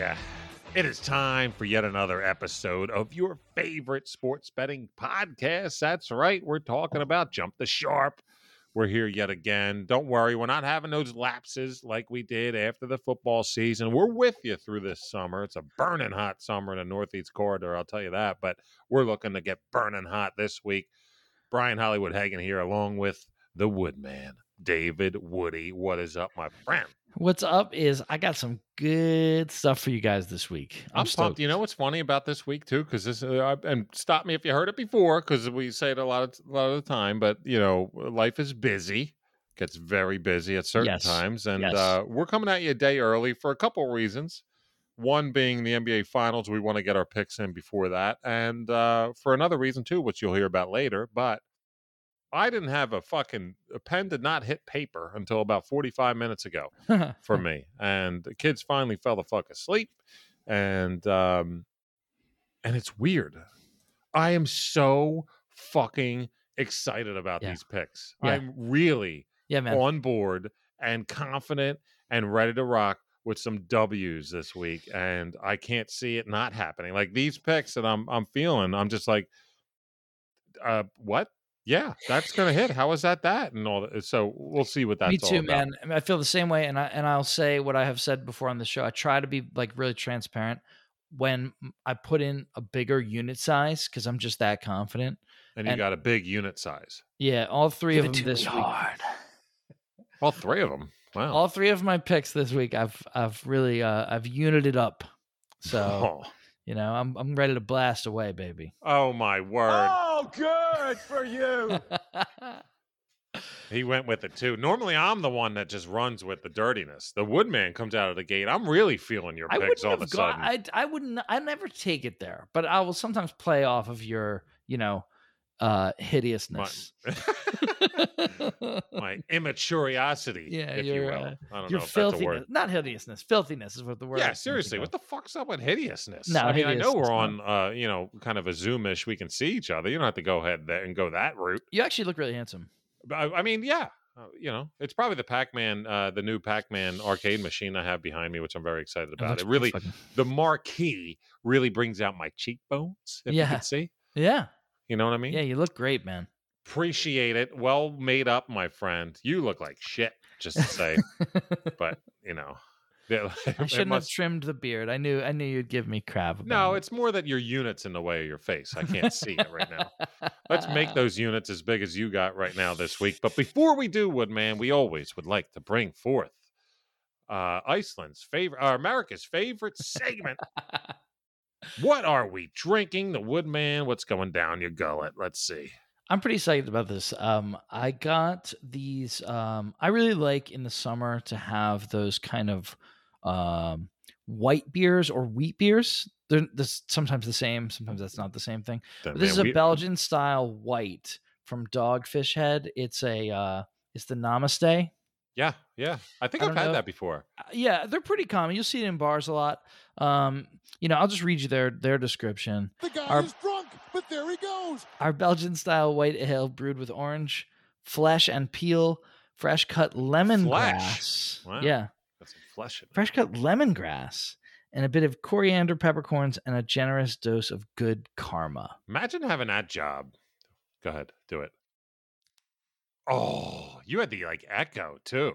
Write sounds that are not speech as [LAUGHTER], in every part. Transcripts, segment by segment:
everybody? It is time for yet another episode of your favorite sports betting podcast. That's right, we're talking about Jump the Sharp. We're here yet again. Don't worry, we're not having those lapses like we did after the football season. We're with you through this summer. It's a burning hot summer in the Northeast Corridor, I'll tell you that. But we're looking to get burning hot this week. Brian Hollywood Hagan here, along with the Woodman, David Woody. What is up, my friend? What's up is I got some good stuff for you guys this week. I'm, pumped. You know what's funny about this week too? Because this, uh, and stop me if you heard it before, because we say it a lot of a lot of the time. But you know, life is busy, gets very busy at certain Yes. times, and Yes. uh, we're coming at you a day early for a couple reasons. One being the NBA Finals, we want to get our picks in before that, and uh, for another reason too, which you'll hear about later. But I didn't have a fucking a pen did not hit paper until about 45 minutes ago [LAUGHS] for me. And the kids finally fell the fuck asleep. And um and it's weird. I am so fucking excited about Yeah. these picks. Yeah. I'm really yeah, man. on board and confident and ready to rock with some W's this week. And I can't see it not happening. Like these picks that I'm I'm feeling, I'm just like, uh what? Yeah, that's gonna hit. How is that that? And all that. So we'll see what that's Me all too, about. man. I, mean, I feel the same way, and I and I'll say what I have said before on the show. I try to be like really transparent when I put in a bigger unit size because I'm just that confident. And you And- got a big unit size. Yeah, all three Give of them this me week. All three of them. Wow. All three of my picks this week, I've I've really uh, I've united up. So oh. You know, I'm I'm ready to blast away, baby. Oh, my word. Oh, good for you. [LAUGHS] He went with it too. Normally, I'm the one that just runs with the dirtiness. The Woodman comes out of the gate. I'm really feeling your I picks wouldn't all of a gone. sudden. I I wouldn't. I never take it there, but I will sometimes play off of your, you know, uh hideousness. [LAUGHS] my immatureosity. Yeah, if you will. uh, I don't know if that's a word. not hideousness. Filthiness is what the word. Yeah, seriously, what the fuck's up with hideousness? No, I mean, I know we're on, uh, you know, kind of a Zoomish. We can see each other. You don't have to go ahead there and go that route. You actually look really handsome. I, I mean, yeah, uh, you know, it's probably the Pac-Man, uh, the new Pac-Man arcade machine I have behind me, which I'm very excited about. It really, fucking- the marquee really brings out my cheekbones. If you Yeah. can see, yeah, you know what I mean? yeah. You look great, man. Appreciate it. Well made up, my friend. You look like shit, just to say. but [LAUGHS] you know, [LAUGHS] yeah, [LAUGHS] I shouldn't must- have trimmed the beard. I knew. I knew you'd give me crap. About No, it. it's more that your unit's in the way of your face. I can't see it right now. Let's make those units as big as you got right now this week. But before we do, Woodman, we always would like to bring forth uh, Iceland's favorite, uh, America's favorite segment. What are we drinking? The Woodman, what's going down your gullet? Let's see. I'm pretty psyched about this. Um, I got these. Um, I really like in the summer to have those kind of um, white beers or wheat beers. They're this, sometimes the same. Sometimes that's not the same thing. But this is a we- Belgian style white from Dogfish Head. It's a uh, it's the Namaste. Yeah, yeah. I think I I've had know. that before. Uh, yeah, they're pretty common. You'll see it in bars a lot. Um, you know, I'll just read you their their description. The guy Our- is drunk, but there he goes. Our Belgian style white ale brewed with orange, flesh and peel, fresh cut lemongrass. Wow. Yeah, Got some flesh in fresh cut lemongrass, and a bit of coriander, peppercorns, and a generous dose of good karma. Imagine having that job. Go ahead, do it. Oh, you had the like echo too.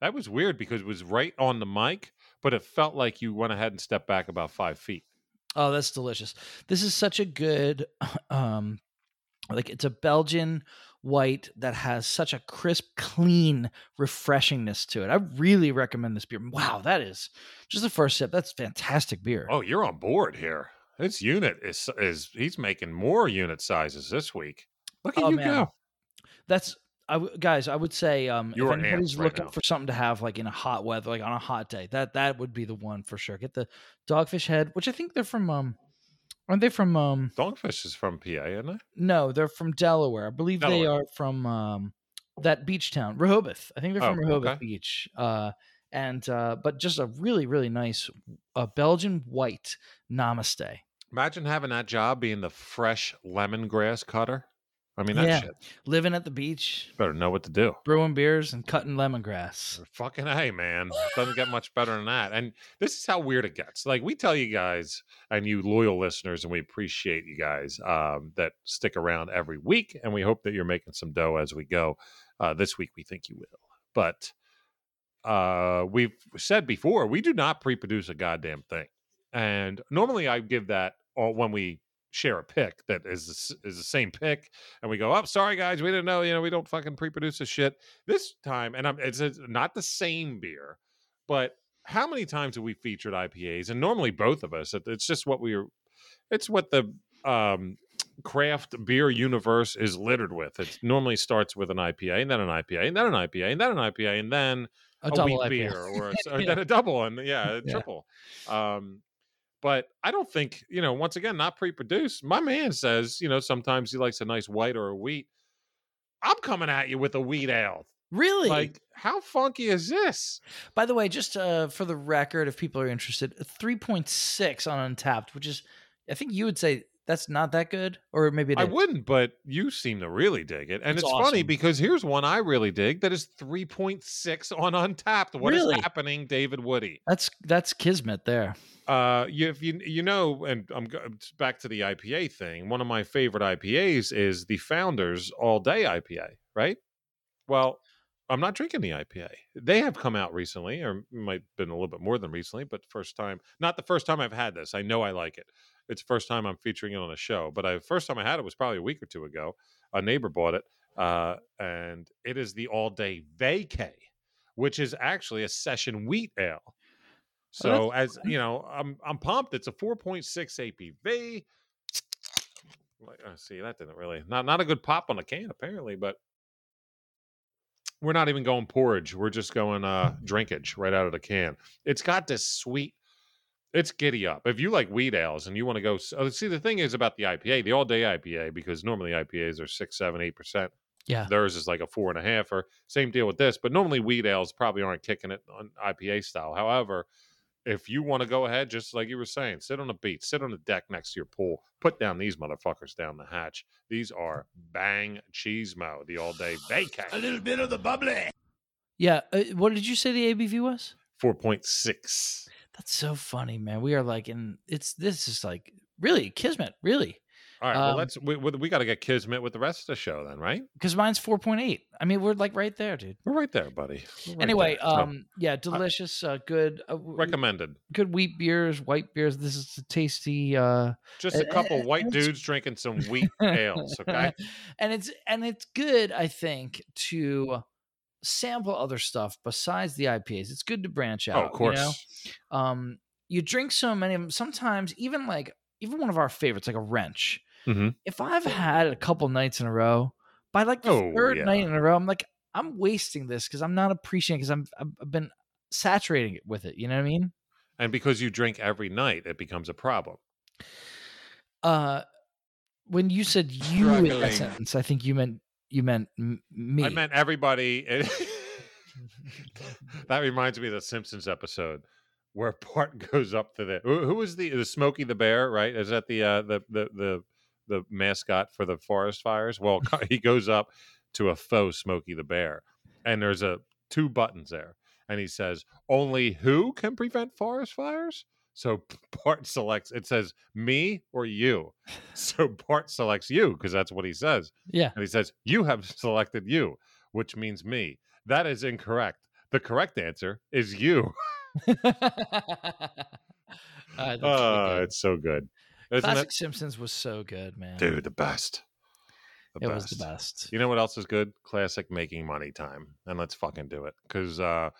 That was weird because it was right on the mic, but it felt like you went ahead and stepped back about five feet. Oh, that's delicious. This is such a good [CLEARS THROAT] um like it's a Belgian white that has such a crisp, clean refreshingness to it. I really recommend this beer. Wow, that is just the first sip. That's fantastic beer. Oh, you're on board here. This unit is is he's making more unit sizes this week. Look at Oh, you man. go. That's I w- guys, I would say um if anybody's right looking now. for something to have like in a hot weather, like on a hot day, that that would be the one for sure. Get the Dogfish Head, which I think they're from um aren't they from um Dogfish is from PA, isn't it? no, they're from Delaware. I believe they are from um that beach town, Rehoboth. I think they're from Oh, Rehoboth okay. Beach. Uh and uh but just a really really nice uh, Belgian white namaste. Imagine having that job being the fresh lemongrass cutter. I mean, that Yeah. shit Living at the beach, better know what to do. brewing beers, and cutting lemongrass. Fucking hey, man. Doesn't get much better than that. And this is how weird it gets. Like we tell you guys and you loyal listeners, and we appreciate you guys um, that stick around every week. And we hope that you're making some dough as we go. Uh, this week we think you will. But uh, we've said before, we do not pre-produce a goddamn thing. And normally I give that all when we share a pick that is is the same pick, and we go, "Oh, sorry guys, we didn't know. You know, we don't fucking pre-produce this shit." This time, and I'm, it's, it's not the same beer, but how many times have we featured IPAs? And normally both of us. it- It's just what we're. It's what the um, craft beer universe is littered with. It normally starts with an IPA, and then an IPA, and then an IPA, and then an IPA, and then A, a, double wheat IPA. beer or a, or [LAUGHS] then a double and yeah, a Yeah. triple. Um, but I don't think you know. Once again, not pre-produced. My man says you know sometimes he likes a nice white or a wheat. I'm coming at you with a wheat ale. Really? Like, how funky is this? By the way, just uh, for the record, if people are interested, three point six on Untappd, which is, I think you would say that's not that good, or maybe I is. wouldn't, but you seem to really dig it. And It's it's, funny because here's one I really dig that is 3.6 on Untappd. What is Really? happening, David Woody? That's that's kismet there. Uh, you, if you you know, and I'm back to the IPA thing. One of my favorite IPAs is the Founders All Day IPA, right? Well, I'm not drinking the IPA. They have come out recently, or might have been a little bit more than recently, but first time, not the first time I've had this. I know I like it. It's the first time I'm featuring it on a show, but I first time I had it was probably a week or two ago. A neighbor bought it, uh, and it is the All Day Vacay, which is actually a session wheat ale. So as you know, I'm I'm pumped. It's a 4.6 ABV. Like, uh, see, that didn't really not not a good pop on the can apparently, but we're not even going porridge. We're just going uh drinkage right out of the can. It's got this sweet. It's giddy up. If you like wheat ales and you want to go, oh, see the thing is about the IPA, the all day IPA, because normally IPAs are six, seven, eight percent. Yeah. Theirs is like a four and a half, or same deal with this. But normally wheat ales probably aren't kicking it on IPA style. However, if you want to go ahead, just like you were saying, sit on the beach, sit on the deck next to your pool, put down these motherfuckers down the hatch. These are Bang Cheesemo, the all day vacay. A little bit of the bubbly. Yeah. Uh, what did you say the ABV was? 4.6. That's so funny, man. We are like in it's this is like really kismet, really. All right, well, Um, let's we, we, we got to get Kismet with the rest of the show then, right? Because mine's four point eight. I mean, we're like right there, dude. We're right there, buddy. Right anyway, there. Um, yeah, delicious, uh, good, uh, recommended. good wheat beers, white beers. This is a tasty. uh Just a and- couple and white dudes drinking some wheat [LAUGHS] ales, okay? and it's and it's good, I think, to sample other stuff besides the IPAs. It's good to branch out. Oh, of course. You know? Um, you drink so many of them. Sometimes even like even one of our favorites, like a wrench. Mhm. If I've had a couple nights in a row, by like the Oh, third yeah. night in a row, I'm like, I'm wasting this because I'm not appreciating because I'm I've been saturating it with it. You know what I mean? And because you drink every night, it becomes a problem. Uh, when you said you in Struggling. that sentence, I think you meant you meant m- me. I meant everybody. [LAUGHS] that reminds me of the Simpsons episode where Bart [LAUGHS] goes up to the who, who was the the Smokey the Bear, right? Is that the uh, the the the the mascot for the forest fires? Well, [LAUGHS] he goes up to a faux Smokey the Bear, and there's a two buttons there, and he says, "Only who can prevent forest fires?" So [LAUGHS] Bart selects. It says me or you. [LAUGHS] So Bart selects you because that's what he says. yeah. And he says, You have selected you, which means me. That is incorrect. The correct answer is you. [LAUGHS] Uh, Oh, it's so good. Isn't Classic it? Simpsons was so good, man. Dude, the best. The it was the best. You know what else is good? Classic making money time. And let's fucking do it. Because, uh,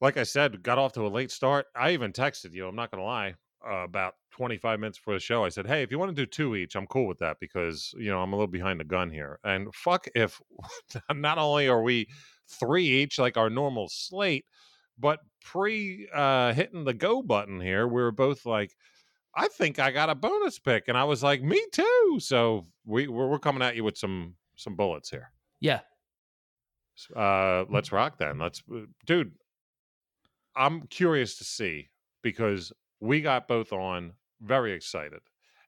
like I said, got off to a late start. I even texted you, I'm not going to lie, uh, about 25 minutes for the show. I said, hey, if you want to do two each, I'm cool with that because, you know, I'm a little behind the gun here. And fuck if [LAUGHS] not only are we three each, like our normal slate, but pre uh, hitting the go button here, we were both like, I think I got a bonus pick. And I was like, me too. So we, we're, we're coming at you with some some bullets here. Yeah. Uh, let's rock then. Let's, uh, dude. I'm curious to see because we got both on very excited,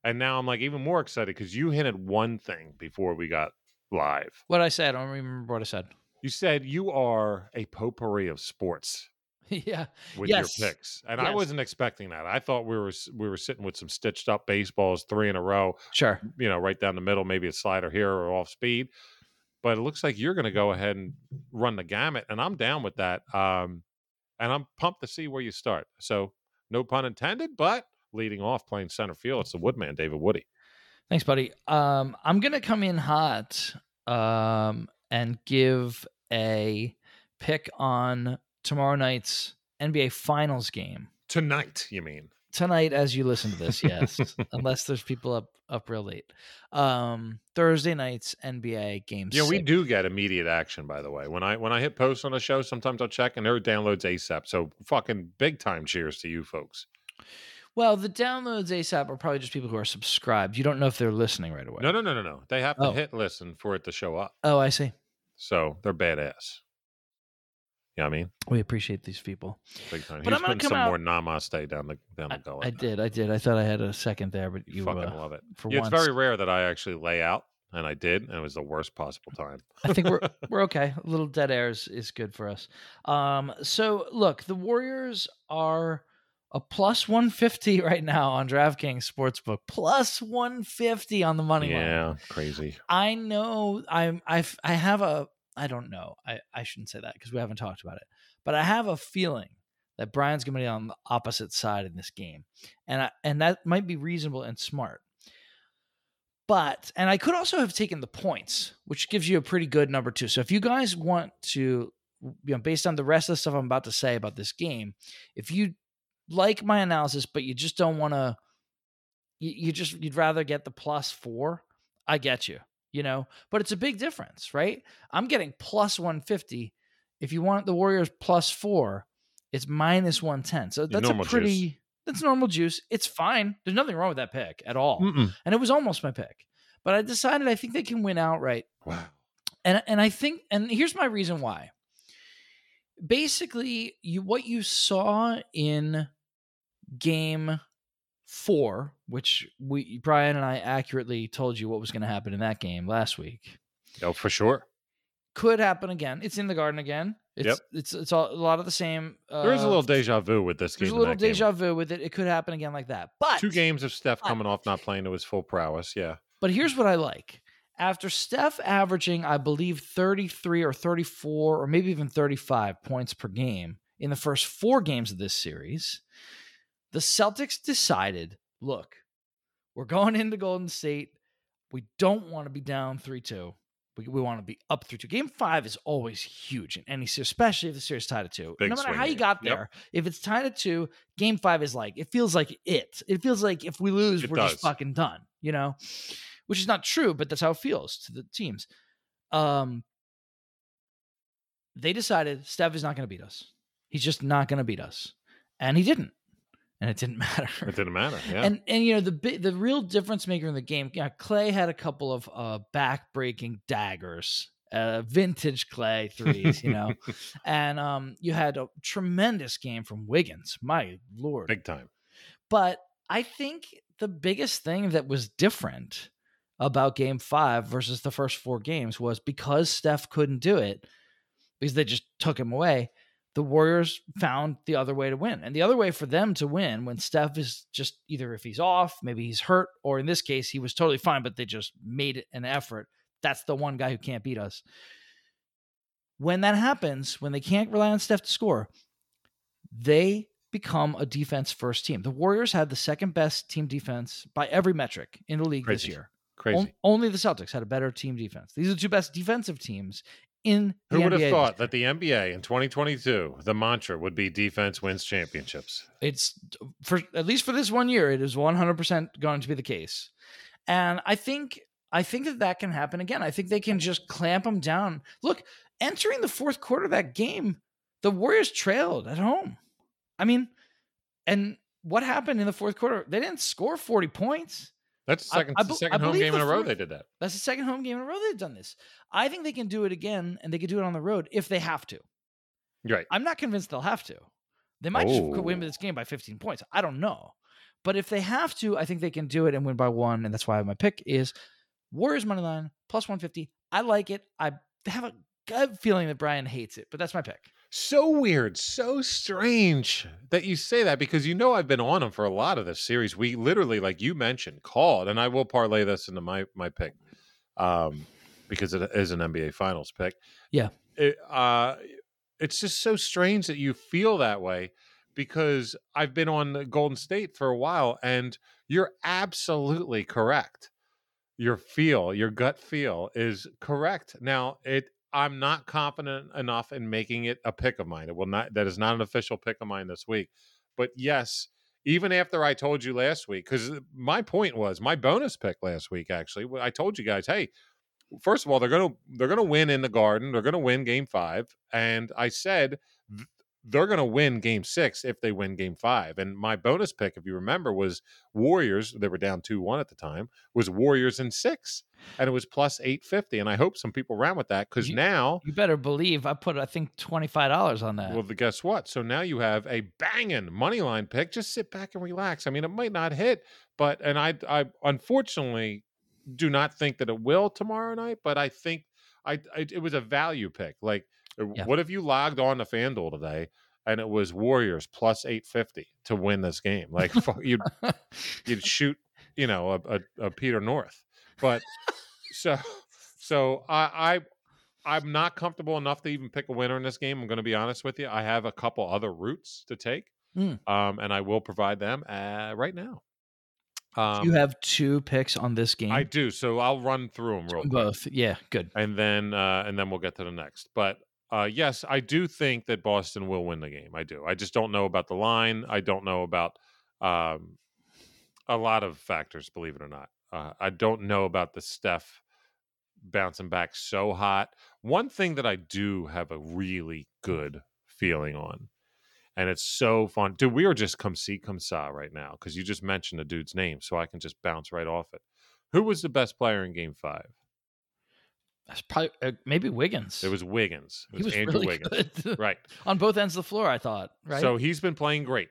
And now I'm like even more excited because you hinted one thing before we got live. What I said, I don't remember what I said. You said you are a potpourri of sports [LAUGHS] yeah. with Yes. your picks, and I wasn't expecting that. I thought we were we were sitting with some stitched up baseballs, three in a row, Sure. you know, right down the middle, maybe a slider here or off speed. But it looks like you're going to go ahead and run the gamut, and I'm down with that. Um, and I'm pumped to see where you start. So, no pun intended, but leading off playing center field, it's the Woodman, David Woody. Thanks, buddy. Um, I'm gonna come in hot um, and give a pick on tomorrow night's NBA Finals game Tonight, you mean? Tonight as you listen to this. Yes, unless there's people up up real late. Um, Thursday night's NBA games Yeah, we do get immediate action. By the way, when I when I hit post on a show, sometimes I'll check and there are downloads ASAP. So fucking big time cheers to you folks. Well, the downloads ASAP are probably just people who are subscribed. You don't know if they're listening right away. No, no, no, no, no. They have to Oh. hit listen for it to show up. Oh, I see. So they're badass. You know what I mean? We appreciate these people. Big time. But He's I'm gonna putting come some out- more namaste down the down the I, gullet. I did. I did. I thought I had a second there, but you fucking uh, love it. for Yeah, once. it's very rare that I actually lay out, and I did, and it was the worst possible time. I think we're [LAUGHS] we're okay. A little dead air is, is good for us. Um, so look, the Warriors are a plus one fifty [LAUGHS] right now on DraftKings Sportsbook, plus one fifty on the money line. yeah, crazy. I know I'm I've I have a I don't know. I, I shouldn't say that because we haven't talked about it. But I have a feeling that Brian's gonna be on the opposite side in this game. And I, and that might be reasonable and smart. But and I could also have taken the points, which gives you a pretty good number two. So if you guys want to you know, based on the rest of the stuff I'm about to say about this game, if you like my analysis, but you just don't want to you, you just you'd rather get the plus four, I get you you know but it's a big difference right i'm getting plus 150 if you want the warriors plus four it's minus 110 so that's a pretty juice. that's normal juice it's fine there's nothing wrong with that pick at all Mm-mm. and it was almost my pick but i decided i think they can win outright Wow. and and I think and here's my reason why. Basically, you what you saw in game 4, which we Brian and I accurately told you what was going to happen in that game last week, Oh, for sure. could happen again. It's in the garden again. It's Yep. it's it's all, a lot of the same uh, There is a little deja vu with this game. There's a little that game. deja vu with it. It could happen again like that. But Two games of Steph but- coming off not playing to his full prowess. Yeah. But here's what I like. After Steph averaging, I believe, 33 or 34 or maybe even 35 points per game in the first four games of this series, the Celtics decided look, we're going into Golden State. We don't want to be down 3 2. We, we want to be up 3 2. Game five is always huge in any series, especially if the series tied at two. Big no matter swing how you got Yep. there, if it's tied at two, game five is like, it feels like it. It feels like if we lose, It we're does. just fucking done, you know? Which is not true, but that's how it feels to the teams. Um, they decided Steph is not going to beat us. He's just not going to beat us, and he didn't, and it didn't [LAUGHS] matter. It didn't matter. Yeah. And and you know the the real difference maker in the game. Yeah, Clay had a couple of uh, back breaking daggers, uh, vintage Clay threes, you know, [LAUGHS] and um, you had a tremendous game from Wiggins. My lord, Big time. but I think the biggest thing that was different about game five versus the first four games was because Steph couldn't do it, because they just took him away, the Warriors found the other way to win. And the other way for them to win when Steph is just either if he's off, maybe he's hurt, or in this case, he was totally fine, but they just made an effort. That's the one guy who can't beat us. When that happens, when they can't rely on Steph to score, they become a defense first team. The Warriors had the second best team defense by every metric in the league this year. Crazy. On- only the Celtics had a better team defense. These are the two best defensive teams in the Who would NBA have thought that the NBA in 2022, the mantra would be defense wins championships? it's for at least for this one year it is 100% going to be the case. And i think i think that that can happen again. I think they can just clamp them down. Look entering the fourth quarter of that game the warriors trailed at home. I mean and what happened in the fourth quarter? They didn't score 40 points That's the second, I the second I home game in a row they did that. that's the second home game in a row they've done this i think they can do it again and they can do it on the road if they have to Right. I'm not convinced they'll have to. They might just Oh. win this game by 15 points. I don't know. But if they have to, I think they can do it and win by one. And that's why my pick is Warriors money line plus 150. I like it. I have a gut feeling that Brian hates it, but that's my pick. So weird, so strange that you say that because you know I've been on him for a lot of this series. We literally, like you mentioned, called, and I will parlay this into my my pick, um, because it is an NBA Finals pick. Yeah. it, uh, it's just so strange that you feel that way because I've been on Golden State for a while, and you're absolutely correct. Your feel, your gut feel, is correct. Now it I'm not confident enough in making it a pick of mine. It will not. That is not an official pick of mine this week. But yes, even after I told you last week, because uh, my point was my bonus pick last week. Actually, I told you guys, hey, first of all, they're gonna they're gonna win in the Garden. They're gonna win Game Five, and I said they're going to win game six if they win game five. And my bonus pick, if you remember, was Warriors. They were down 2 1 at the time, was Warriors in six. And it was plus 850. And I hope some people ran with that because now. You better believe I put, I think, $25 on that. Well, guess what? So now you have a banging money line pick. Just sit back and relax. I mean, it might not hit, but, and I, I unfortunately do not think that it will tomorrow night, but I think I, I it was a value pick. Like, yeah. What if you logged on to FanDuel today and it was Warriors plus 850 to win this game? Like [LAUGHS] you'd you'd [LAUGHS] shoot, you know, a, a, a Peter North. But so so I, I I'm not comfortable enough to even pick a winner in this game. I'm going to be honest with you. I have a couple other routes to take, mm. um, and I will provide them uh, right now. Um, you have two picks on this game. I do, so I'll run through them real Both, quick. yeah, good. And then uh, and then we'll get to the next. But uh, yes, I do think that Boston will win the game. I do. I just don't know about the line. I don't know about um, a lot of factors, believe it or not. Uh, I don't know about the Steph bouncing back so hot. One thing that I do have a really good feeling on, and it's so fun. Dude, we are just come see, come saw right now because you just mentioned the dude's name, so I can just bounce right off it. Who was the best player in game five? That's probably uh, maybe Wiggins. It was Wiggins. It was, he was Andrew really Wiggins. Good. [LAUGHS] right. On both ends of the floor, I thought. Right. So he's been playing great.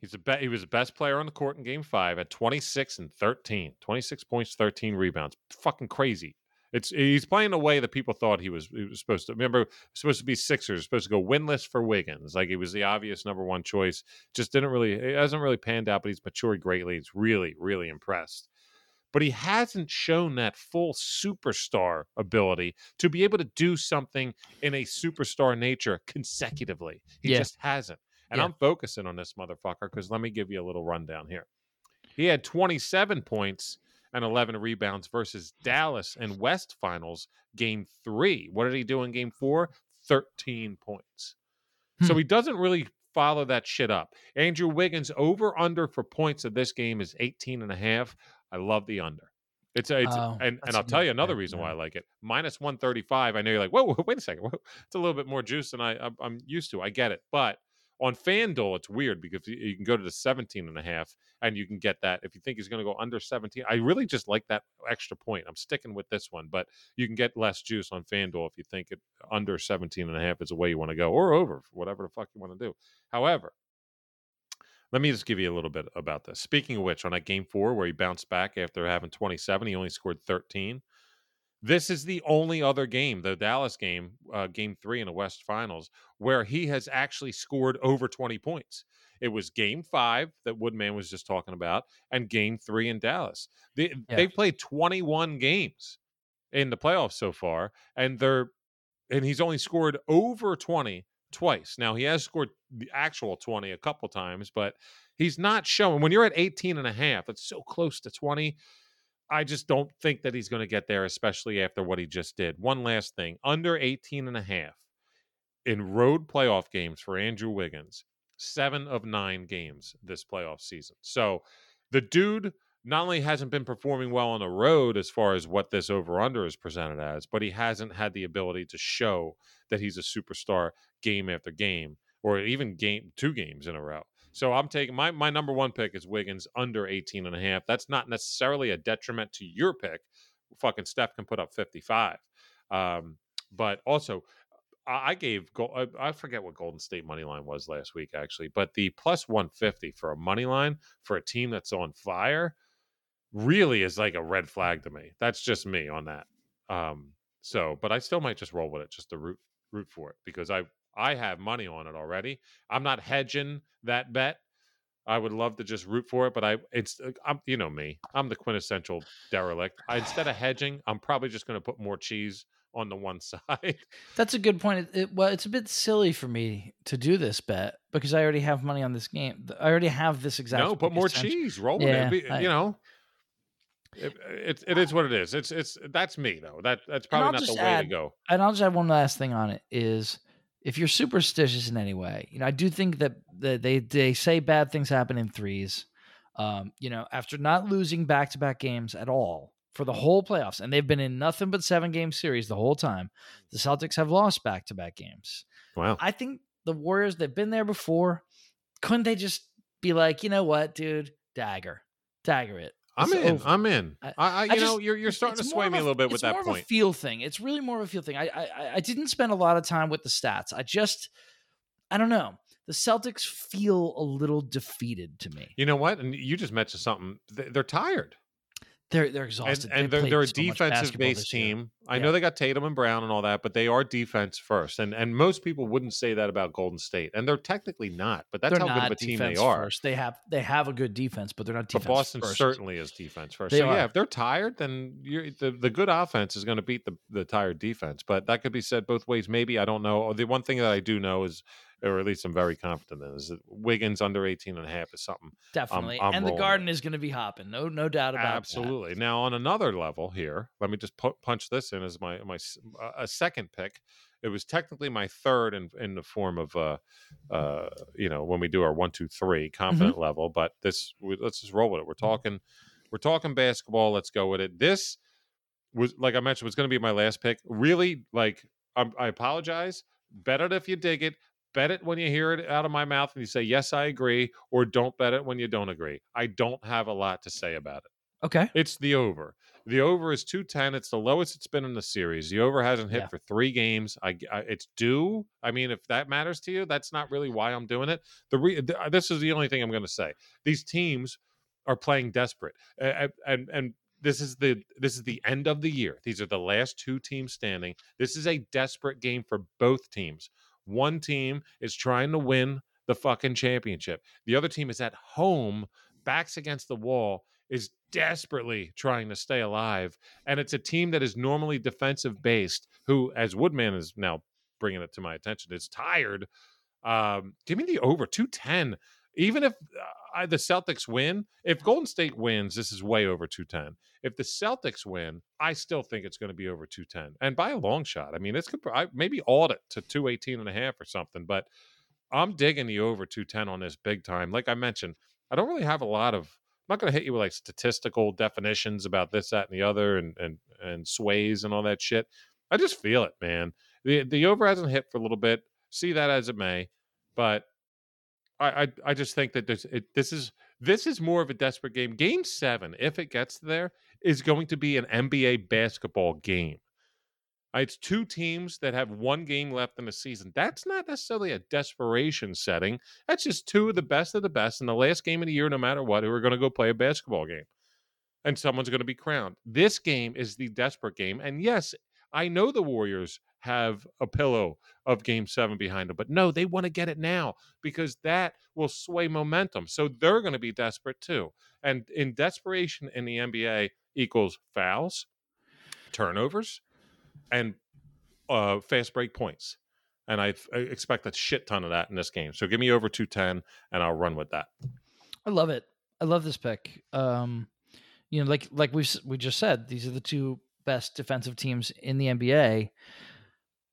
He's a be- he was the best player on the court in game five at 26 and 13. 26 points, 13 rebounds. Fucking crazy. It's he's playing the way that people thought he was, he was supposed to. Remember, supposed to be Sixers, supposed to go winless for Wiggins. Like he was the obvious number one choice. Just didn't really, it hasn't really panned out, but he's matured greatly. He's really, really impressed but he hasn't shown that full superstar ability to be able to do something in a superstar nature consecutively. He yeah. just hasn't. And yeah. I'm focusing on this motherfucker because let me give you a little rundown here. He had 27 points and 11 rebounds versus Dallas in West Finals game three. What did he do in game four? 13 points. Hmm. So he doesn't really follow that shit up. Andrew Wiggins over under for points of this game is 18 and a half. I love the under. It's a, it's oh, and and I'll tell you another reason why I like it. Minus one thirty five. I know you're like, whoa, [LAUGHS] wait a second. It's a little bit more juice than I I'm used to. I get it, but on FanDuel, it's weird because you can go to the 17 and a half and you can get that. If you think he's going to go under 17, I really just like that extra point. I'm sticking with this one, but you can get less juice on FanDuel if you think it under 17 and a half is the way you want to go or over, whatever the fuck you want to do. However, let me just give you a little bit about this. Speaking of which, on that game four where he bounced back after having 27, he only scored 13. This is the only other game, the Dallas game, uh, game three in the West Finals, where he has actually scored over 20 points. It was game five that Woodman was just talking about, and game three in Dallas. They, yeah. They've played 21 games in the playoffs so far, and they're and he's only scored over 20 twice. Now he has scored the actual 20 a couple times, but he's not showing when you're at 18 and a half, it's so close to 20. I just don't think that he's going to get there, especially after what he just did. One last thing under 18 and a half in road playoff games for Andrew Wiggins, seven of nine games this playoff season. So the dude not only hasn't been performing well on the road as far as what this over under is presented as, but he hasn't had the ability to show that he's a superstar game after game or even game two games in a row. So I'm taking my my number one pick is Wiggins under 18 and a half. That's not necessarily a detriment to your pick. Fucking Steph can put up 55. Um, but also I gave I I forget what Golden State money line was last week actually, but the plus 150 for a money line for a team that's on fire really is like a red flag to me. That's just me on that. Um so, but I still might just roll with it just to root root for it because I I have money on it already. I'm not hedging that bet. I would love to just root for it, but I it's uh, I'm you know me. I'm the quintessential derelict. I, instead of hedging, I'm probably just going to put more cheese on the one [LAUGHS] side. That's a good point. It, it- well, it's a bit silly for me to do this bet because I already have money on this game. I already have this exact. no, put more cheese. Roll with Yeah, it. Be- I- you know, it, it, it is what it is. It's it's that's me though. That that's probably not the way to go. and I'll just add one last thing on it is if you're superstitious in any way, you know, I do think that, that they they say bad things happen in threes. Um, you know, after not losing back to back games at all for the whole playoffs, and they've been in nothing but seven game series the whole time, the Celtics have lost back to back games. Wow. I think the Warriors, they've been there before. Couldn't they just be like, you know what, dude, dagger, dagger it. I'm in. over." I'm in. I- I, you I know you're you're starting to sway me a little bit with it's that more of point. a feel thing. It's really more of a feel thing. I I- I didn't spend a lot of time with the stats. I just I don't know. The Celtics feel a little defeated to me. You know what? And you just mentioned something. They're tired. They're they're and, exhausted. and They they're, they're a so defensive based this year. team. I Yeah. know they got Tatum and Brown and all that, but they are defense first. And and most people wouldn't say that about Golden State, and they're technically not. But that's they're how good of a team they are. First. They have they have a good defense, but they're not But Boston first. certainly is defense first. They so yeah, if they're tired, then you're, the the good offense is going to beat the the tired defense. But that could be said both ways. Maybe I don't know. The one thing that I do know is, or at least I'm very confident in, is that Wiggins under 18 and a half is something definitely, I'm and the Garden is going to be hopping. No no doubt about that. Absolutely. Now, on another level here, let me just pu- punch this in as my my uh, a second pick. It was technically my third in in the form of uh uh you know when we do our one two three Mm-hmm. confident level, but this we, let's just roll with it. We're talking we're talking basketball. Let's go with it. This was like I mentioned was going to be my last pick. Really, like I'm, I apologize. Bet it if you dig it. Bet it when you hear it out of my mouth and you say yes, I agree, or don't bet it when you don't agree. I don't have a lot to say about it. Okay. It's the over. The over is 210. It's the lowest it's been in the series. The over hasn't hit Yeah. for three games. I, I- it's due. I mean, if that matters to you, that's not really why I'm doing it. The re, th- uh, this is the only thing I'm going to say. These teams are playing desperate, and and and this is the this is the end of the year. These are the last two teams standing. This is a desperate game for both teams. One team is trying to win the fucking championship. The other team is at home, backs against the wall, is desperately trying to stay alive. And it's a team that is normally defensive based, who, as Woodman is now bringing it to my attention, is tired. Um, give me the over 210. Even if uh, I, the Celtics win, if Golden State wins, this is way over 210. If the Celtics win, I still think it's going to be over 210 and by a long shot. I mean, it's could I, maybe audit to 218 and a half or something, but I'm digging the over 210 on this big time. Like I mentioned, I don't really have a lot of I'm not going to hit you with like statistical definitions about this, that, and the other, and and and sways and all that shit. I just feel it, man. the The over hasn't hit for a little bit. See that as it may, but I I, I just think that this it, this is this is more of a desperate game. Game seven, if it gets there, is going to be an NBA basketball game. Uh, It's two teams that have one game left in the season. That's not necessarily a desperation setting. That's just two of the best of the best in the last game of the year, no matter what, who are going to go play a basketball game. And someone's going to be crowned. This game is the desperate game. And yes, I know the Warriors have a pillow of game seven behind them, but no, they want to get it now because that will sway momentum. So they're going to be desperate too. And in desperation in the NBA equals fouls, turnovers, and uh, fast break points. And I, expect a shit ton of that in this game. So give me over 210 and I'll run with that. I love it. I love this pick. Um, you know, like like we we just said, these are the two best defensive teams in the NBA.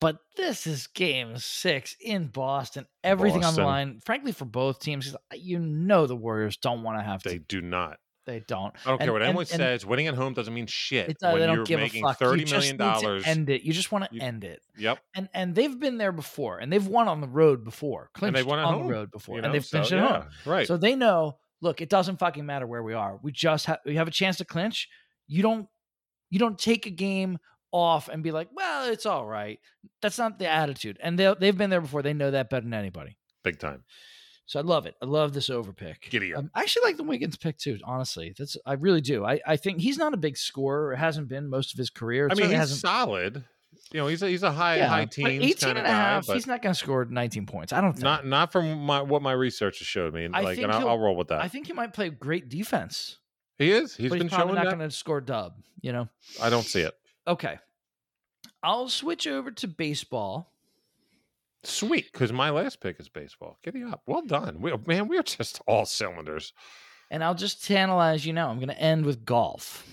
But this is game six in Boston. Everything on the Boston. line, frankly, for both teams. 'cause You know the Warriors don't want to have to They to. do not. They don't. I don't care And- what and- anyone and says. Winning at home doesn't mean shit. It's, uh, when they don't you're give making a fuck. thirty million dollars. end it. You just want to end it. Yep. And and they've been there before, and they've won on the road before. And they won at on home, the road before, You and they've so, finished at yeah, home. Right. So they know, look, it doesn't fucking matter where we are. We just have we have a chance to clinch. You don't you don't take a game off and be like, well, it's all right. That's not the attitude. And they they've been there before. They know that better than anybody. Big time. So I love it. I love this over pick. Giddy up. Um, I actually like the Wiggins pick too. Honestly, that's I really do. I, I think he's not a big scorer. Hasn't been most of his career. I mean, he's hasn't. solid. You know, he's a, he's a high yeah, high teens 18 kind of and a half, but he's not going to score 19 points. I don't think. not not from my what my research has showed me. I Like, and I'll, I'll roll with that. I think he might play great defense. he is. He's been he's probably showing not going to score dub. You know. I don't see it. Okay. I'll switch over to baseball. Sweet, because my last pick is baseball. Giddy up. Well done. We, man, we're just all cylinders. And I'll just tantalize you now. I'm going to end with golf.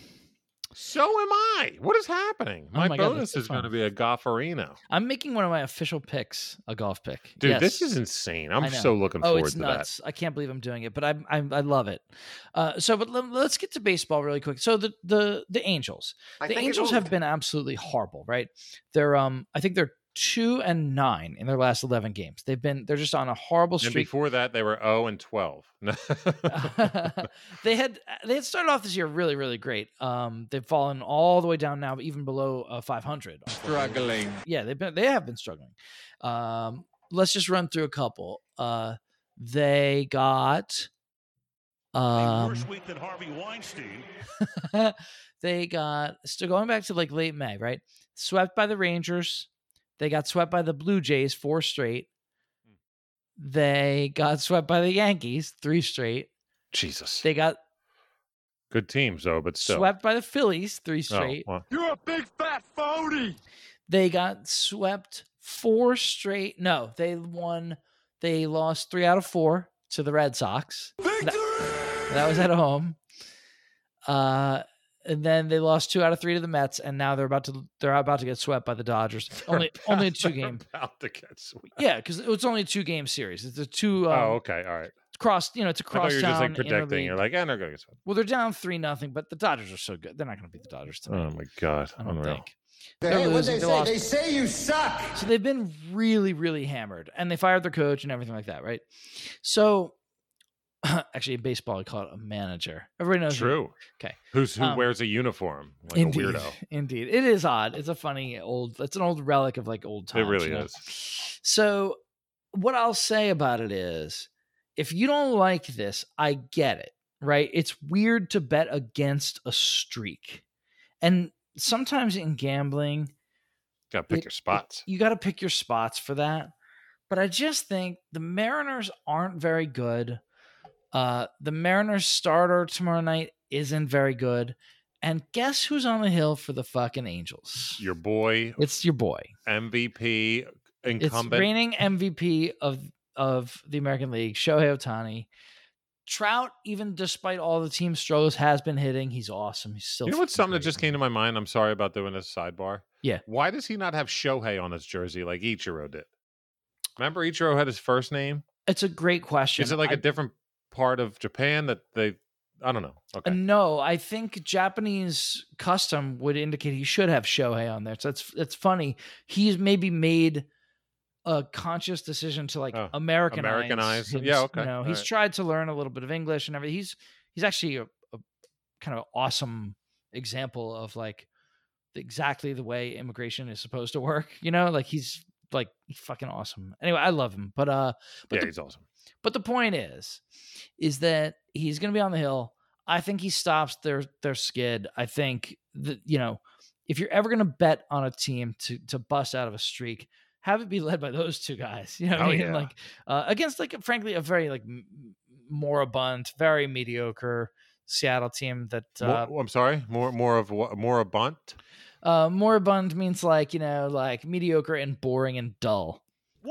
So am I. What is happening? Oh My, my God, bonus is going to be a golferino. I'm making one of my official picks a golf pick. Dude, this is insane. I I'm so looking Oh, forward it's to nuts! I can't believe I'm doing it, but I I, I love it. Uh, so, but let, us get to baseball really quick. So the the the Angels, the Angels have been absolutely horrible, right? They're um, I think they're two and nine in their last eleven games. They've been they're just on a horrible that. And streak. before that, they were 0 and 12. [LAUGHS] [LAUGHS] they had they had started off this year really really great. Um, they've fallen all the way down now, even below uh, 500. Struggling. Yeah, they've been they have been struggling. Um, let's just run through a couple. Uh, they got um, worse week than Harvey Weinstein. [LAUGHS] they got still going back to like late May, right? Swept by the Rangers. They got swept by the Blue Jays four straight. They got swept by the Yankees three straight. Jesus. They got Good teams, though, but still. swept by the Phillies three straight. well, You're a big fat phony. They got swept four straight. No, they won. They lost three out of four to the Red Sox. Victory! That was at home. Uh, and then they lost two out of three to the Mets, and now they're about to they're about to get swept by the Dodgers. Only [LAUGHS] they're only a about- two they're game. About [LAUGHS] to get sweet. Yeah, because it's only a two game series. It's a two um, oh, okay. All right. It's cross. You know, it's a I thought cross you were just like town predicting. You're interleague. like, eh, they're going to get swept. well, they're down three nothing, but the Dodgers are so good. They're not going to beat the Dodgers tonight. Oh, my God. I don't Unreal. think. They're Hey, what losing. they They say? lost. They say you suck. So they've been really, really hammered, and they fired their coach and everything like that, right? So, [COUGHS] actually, in baseball, I call it a manager. Everybody knows. who- True. Okay. Who's Who Um, wears a uniform like indeed, a weirdo? [LAUGHS] indeed, it is odd. It's a funny old. It's an old relic of like old times It really you know? is. So, what I'll say about it is, if you don't like this, I get it. Right? It's weird to bet against a streak, and sometimes in gambling, Got to pick It- your spots. you got to pick your spots for that. But I just think the Mariners aren't very good. Uh, the Mariners starter tomorrow night isn't very good. And guess who's on the hill for the fucking Angels? Your boy, It's your boy. MVP, It's incumbent. reigning MVP of of the American League, Shohei Ohtani. Trout, even despite all the team struggles, has been hitting. He's awesome. He's still. You know what's something that just came to my mind? I'm sorry about doing this sidebar. Yeah. Why does he not have Shohei on his jersey like Ichiro did? Remember Ichiro had his first name? It's a great question. Is it like I- a different part of Japan that they I don't know. Okay. No, I think Japanese custom would indicate he should have Shohei on there. So it's it's funny. He's maybe made a conscious decision to like Oh, Americanize. Americanize. Yeah, You okay, know, he's right. tried to learn a little bit of English and everything. He's he's actually a, a kind of awesome example of like exactly the way immigration is supposed to work. You know, like he's like he's fucking awesome. Anyway, I love him, but uh, but yeah, the he's awesome. But the point is, is that he's going to be on the hill. I think he stops their their skid. I think that you know, if you're ever going to bet on a team to to bust out of a streak, have it be led by those two guys. [LAUGHS] You know Oh, I mean? yeah. Like uh, against like frankly a very like m- moribund, very mediocre Seattle team that uh, More, I'm sorry. More more of what more a bunt? uh, moribund means like you know like mediocre and boring and dull.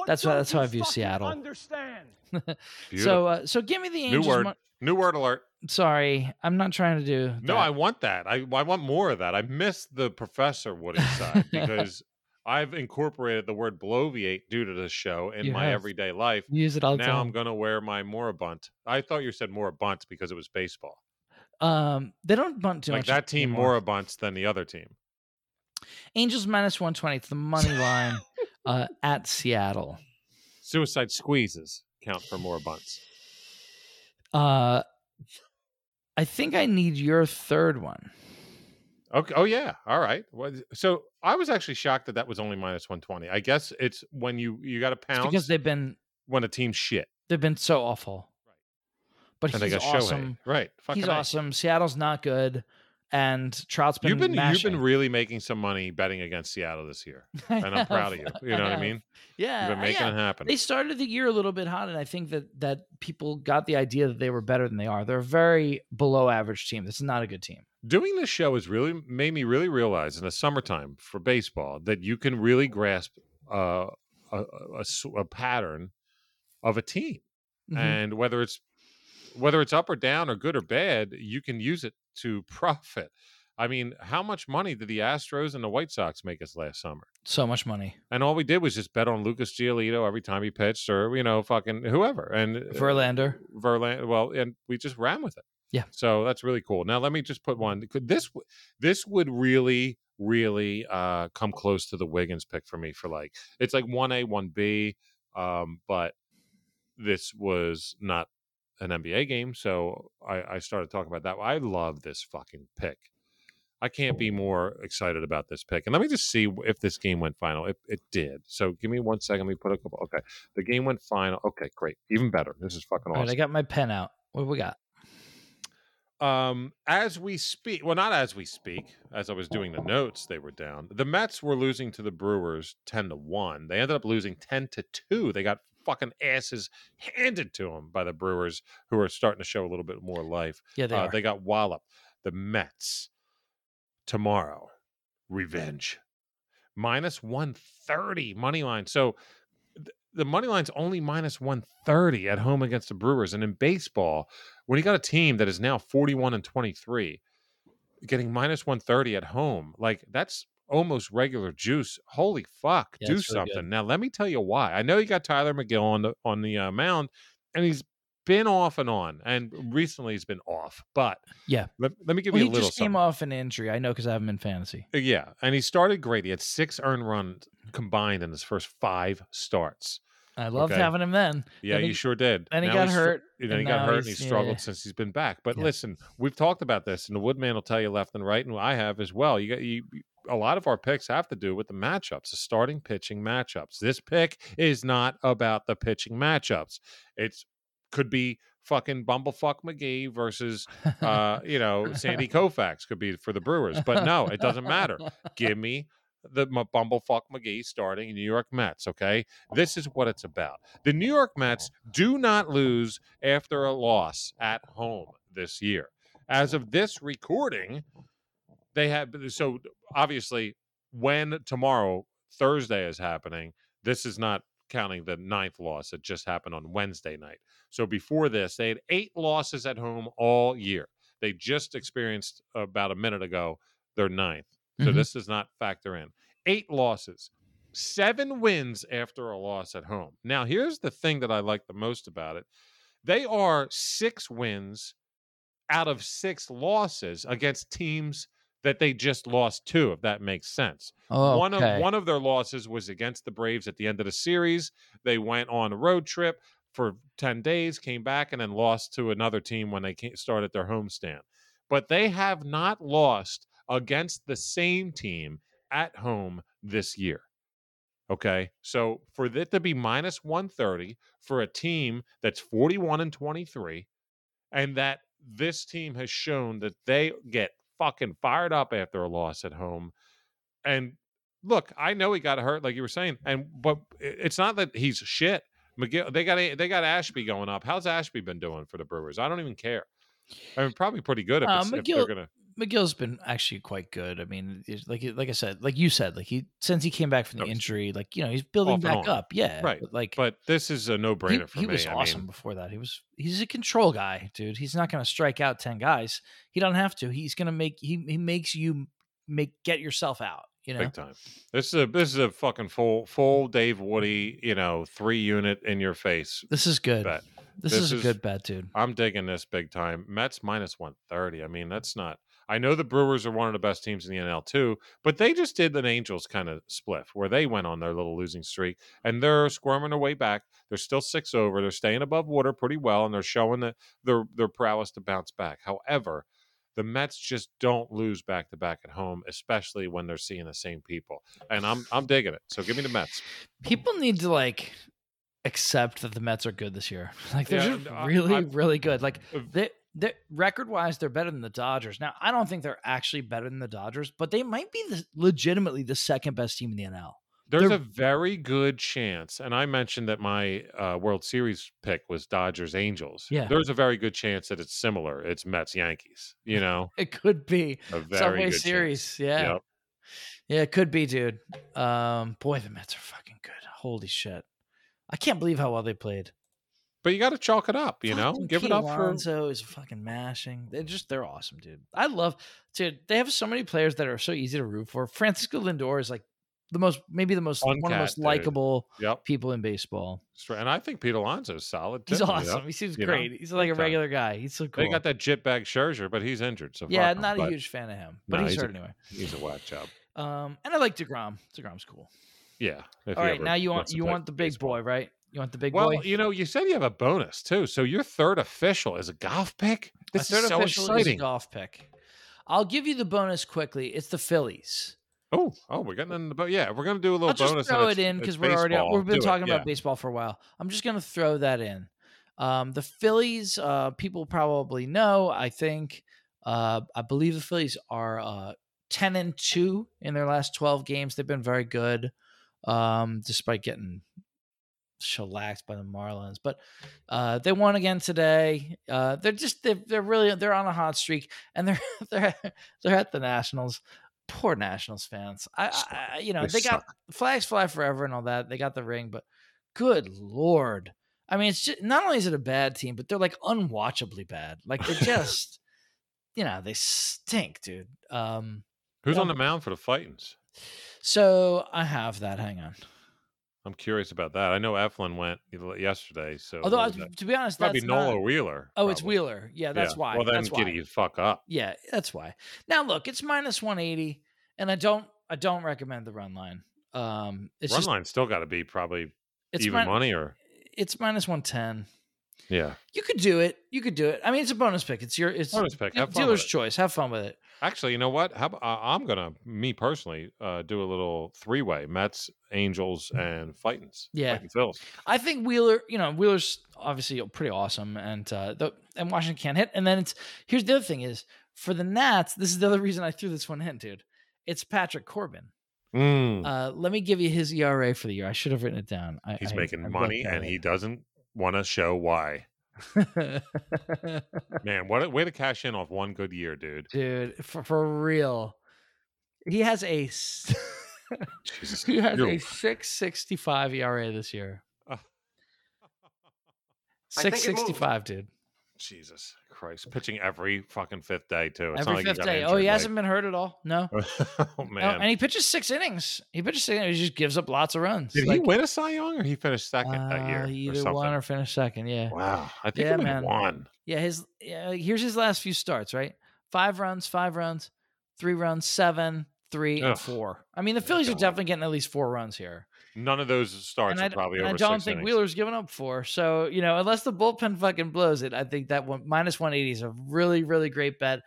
That's why, that's how I view fucking Seattle. Understand? Beautiful. [LAUGHS] So uh, so give me the New Angels. word. mon- New word alert. Sorry, I'm not trying to do. No, that. I want that. I I want more of that. I missed the Professor Woody [LAUGHS] side because I've incorporated the word bloviate due to this show in You my have. everyday life. use it all the Now I'm gonna wear my Morabunt. I thought you said Morabunt because it was baseball. Um, they don't bunt too like much. that team anymore. more Morabunts than the other team. Angels minus one twenty. It's the money [LAUGHS] line uh, at Seattle. Suicide squeezes count for more bunts. Uh, I think I need your third one. Okay. Oh yeah. All right. Well, So I was actually shocked that that was only minus one twenty. I guess it's when you you got to pounce because they've been when a team's shit they've been so awful. Right. But and they got awesome. Shohei. Right. Fucking He's A. awesome. Seattle's not good, and Trout's been You've been mashing. you've been really making some money betting against Seattle this year, [LAUGHS] and I'm proud of you. You know what I mean? Yeah, You've been making yeah. it happen. They started the year a little bit hot, and I think that that people got the idea that they were better than they are. They're a very below average team. This is not a good team. Doing this show has really made me really realize in the summertime for baseball that you can really grasp uh, a, a, a pattern of a team, Mhm. and whether it's whether it's up or down or good or bad, you can use it to profit. I mean, how much money did the Astros and the White Sox make us last summer? So much money. And all we did was just bet on Lucas Giolito every time he pitched, or you know, fucking whoever. And uh, Verlander. Verlander. Well, and we just ran with it. Yeah. So that's really cool. Now let me just put one. Could this this would really really uh come close to the Wiggins pick for me for like it's like one A one B, um, but this was not an NBA game, so I, I started talking about that. I love this fucking pick. I can't be more excited about this pick. And let me just see if this game went final. It, it did. So give me one second. Let me put a couple. Okay. The game went final. Okay, great. Even better. This is fucking right, awesome. I got my pen out. What do we got? um, as we speak, well, not as we speak, as I was doing the notes, they were down. The Mets were losing to the Brewers 10 to 1. They ended up losing 10 to 2. They got fucking asses handed to them by the Brewers, who are starting to show a little bit more life. Yeah, they uh, they got walloped. The Mets tomorrow, revenge. Minus 130 money line. So th- the money line's only minus 130 at home against the Brewers. And in baseball, when you got a team that is now 41 and 23, getting minus 130 at home, like that's almost regular juice. Holy fuck, Yeah, do it's really something. Now let me tell you why. I know you got Tylor Megill on the on the uh, mound, and he's been off and on, and recently he's been off. But Yeah. let, let me give Well, you a little He just came something. off an injury. I know because I have him in fantasy. Uh, Yeah, and he started great. He had six earned runs combined in his first five starts. I loved Okay. having him then. Yeah, Then you he- sure did. then he Now got hurt, Then and he got hurt, and he's- he's yeah, struggled yeah. since he's been back. But Yeah. listen, we've talked about this, and the Woodman will tell you left and right, and I have as well. You got you. A lot of our picks have to do with the matchups, the starting pitching matchups. This pick is not about the pitching matchups. It's could be fucking Bumblefuck McGee versus uh, [LAUGHS] you know, Sandy Koufax could be for the Brewers. But no, it doesn't matter. Give me the M- Bumblefuck McGee starting New York Mets, okay? This is what it's about. The New York Mets do not lose after a loss at home this year. As of this recording, they have so obviously when tomorrow Thursday is happening, this is not counting the ninth loss that just happened on Wednesday night. So before this, they had eight losses at home all year. They just experienced about a minute ago their ninth. So Mhm. this does not factor in. Eight losses, seven wins after a loss at home. Now, here's the thing that I like the most about it they are six wins out of six losses against teams that they just lost two, if that makes sense. Oh, One of one of their losses was against the Braves at the end of the series. They went on a road trip for 10 days, came back, and then lost to another team when they came, started their homestand. But they have not lost against the same team at home this year. Okay. So for it to be minus 130 for a team that's 41 and 23, and that this team has shown that they get fucking fired up after a loss at home. And look, I know he got hurt, like you were saying, and but it's not that he's shit. Megill, they got they got Ashby going up. How's Ashby been doing for the Brewers? I don't even care. I mean, probably pretty good if, Uh, it's, if they're gonna. Megill's been actually quite good. I mean, like like I said, like you said, like he since he came back from the injury, like you know, he's building back on. up. Yeah, Right, But like, But this is a no brainer for he me. was I awesome mean, before that. He was he's a control guy, dude. He's not going to strike out ten guys. He don't have to. He's going to make he he makes you make get yourself out. You know, big time. This is a this is a fucking full full Dave Woody, you know, three unit in your face this is good. bet. This, This is a good bet, dude. I'm digging this big time. Mets minus 130. I mean, that's not. I know the Brewers are one of the best teams in the NL too, but they just did an Angels kind of spliff where they went on their little losing streak and they're squirming their way back. They're still six over. They're staying above water pretty well, and they're showing that their their prowess to bounce back. However, the Mets just don't lose back to back at home, especially when they're seeing the same people. And I'm I'm digging it. So give me the Mets. People need to like accept that the Mets are good this year. [LAUGHS] Like they're Yeah, just I- really, I- really good. Like Uh, they record wise, they're better than the Dodgers. Now, I don't think they're actually better than the Dodgers, but they might be the, legitimately the second best team in the NL. There's They're- a very good chance, and I mentioned that my uh, World Series pick was Dodgers Angels. Yeah. there's a very good chance that it's similar. It's Mets Yankees. You know, [LAUGHS] It could be a very Series. chance. Yeah, Yep. yeah, it could be, dude. Um, boy, the Mets are fucking good. Holy shit! I can't believe how well they played. But you got to chalk it up. You know, give Pete it up for. Alonso is fucking mashing. They're just they're awesome, dude. I love dude. They have so many players that are so easy to root for. Francisco Lindor is like the most, maybe the most Fun one of the most likable Yep, people in baseball. And I think Pete Alonso's solid. Too, He's know? awesome. He seems You know, great. He's like a regular guy. He's so cool. They got that jitbag Scherzer, but he's injured. So yeah, fuck him, not a but huge fan of him, but No, he's he's a- hurt anyway. He's a whack job. Um, and I like deGrom. deGrom's cool. Yeah. All right, ever now you want you want the big baseball. boy, right? You want the big Well, boy. you know, you said you have a bonus too. So your third official is a golf pick. This third is so official is a exciting. golf pick. I'll give you the bonus quickly. It's the Phillies. Oh, oh, we're getting in the but yeah, we're gonna do a little I'll just bonus. throw it in because we're already we've been Do it, talking yeah. about baseball for a while. I'm just gonna throw that in. Um, the Phillies, uh, people probably know. I think, uh, I believe the Phillies are uh, ten and two in their last twelve games. They've been very good, um, despite getting shellacked by the Marlins. But uh, they won again today. Uh, they're just they're, they're really they're on a hot streak, and they're [LAUGHS] they're they're at the Nationals. Poor Nationals fans. I, I you know They they got flags fly forever and all that. They got the ring, but good lord. I mean, it's just not only is it a bad team, but they're like unwatchably bad. Like they're [LAUGHS] just, you know, they stink, dude. Um, Who's on the mound for the Fightins? so I have that. Hang on. I'm curious about that. I know Eflin went yesterday, so Although, was to be honest, that's Nola not, Wheeler. Oh, it's. Wheeler. Yeah, that's Yeah. why. Well, then that's why. Giddy, fuck up. Yeah, that's why. Now look, it's minus one eighty, and I don't, I don't recommend the run line. Um, it's Run just, line still got to be probably it's even min- money or It's minus one ten. Yeah. You could do it. You could do it. I mean, it's a bonus pick. It's your, it's Bonus pick. Have dealer's choice. Have fun with it. Actually, you know what? How about, uh, I'm gonna me personally uh, do a little three way: Mets, Angels, and Fightins. Yeah. Fighting Phils. I think Wheeler, you know, Wheeler's obviously pretty awesome, and uh, the, and Washington can't hit. And then it's here's the other thing is for the Nats. This is the other reason I threw this one in, dude. It's Patrick Corbin. Mm. Uh, let me give you his ERA for the year. I should have written it down. I, He's I- making I money, and he doesn't want to show why. [LAUGHS] Man, what a way to cash in off one good year, dude. dude, for, for real. He has a s- Jesus, [LAUGHS] he has you're- a six sixty five ERA this year. [LAUGHS] I think Six it moved. sixty five, dude. Jesus Christ, pitching every fucking fifth day too. It's Every not like fifth day. Oh, he like- hasn't been hurt at all. No. [LAUGHS] oh Oh, man, and he pitches six innings. He pitches six innings. He just gives up lots of runs. did he win a Cy Young or he finished second that year? uh, or either something? one or finish second. Yeah. wow, I think Yeah, he man. won. Yeah. His yeah, here's his last few starts. Right. Five runs. Five runs. Three runs. Seven. Three and four. I mean, the Phillies are definitely getting at least four runs here. None of those starts and are I, probably and I over don't think innings. Wheeler's given up four. So, you know, unless the bullpen fucking blows it, I think that one minus 180 is a really, really great bet.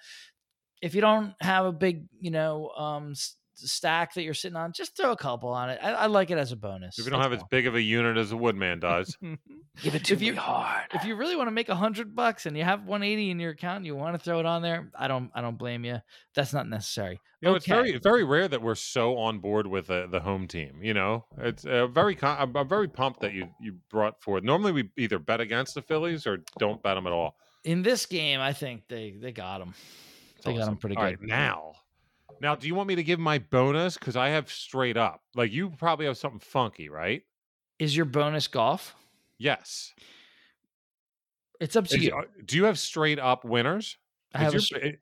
If you don't have a big, you know, um, stack that you're sitting on, just throw a couple on it. I, I like it as a bonus. If you don't have as big of a unit as a Woodman does, [LAUGHS] Give it to if you, hard. If you really want to make a hundred bucks and you have 180 in your account, and you want to throw it on there. I don't, I don't blame you. That's not necessary. you know, it's very very rare that we're so on board with the, the home team. You know, it's uh, very con- I'm, I'm very pumped that you you brought forward. Normally, we either bet against the Phillies or don't bet them at all. in this game. I think they, they got them. They got them pretty good. right, now, now, do you want me to give my bonus? Because I have straight up. Like you probably have something funky, right? Is your bonus golf? Yes. It's up to Is- you. do you have straight up winners? I have straight- your, eh,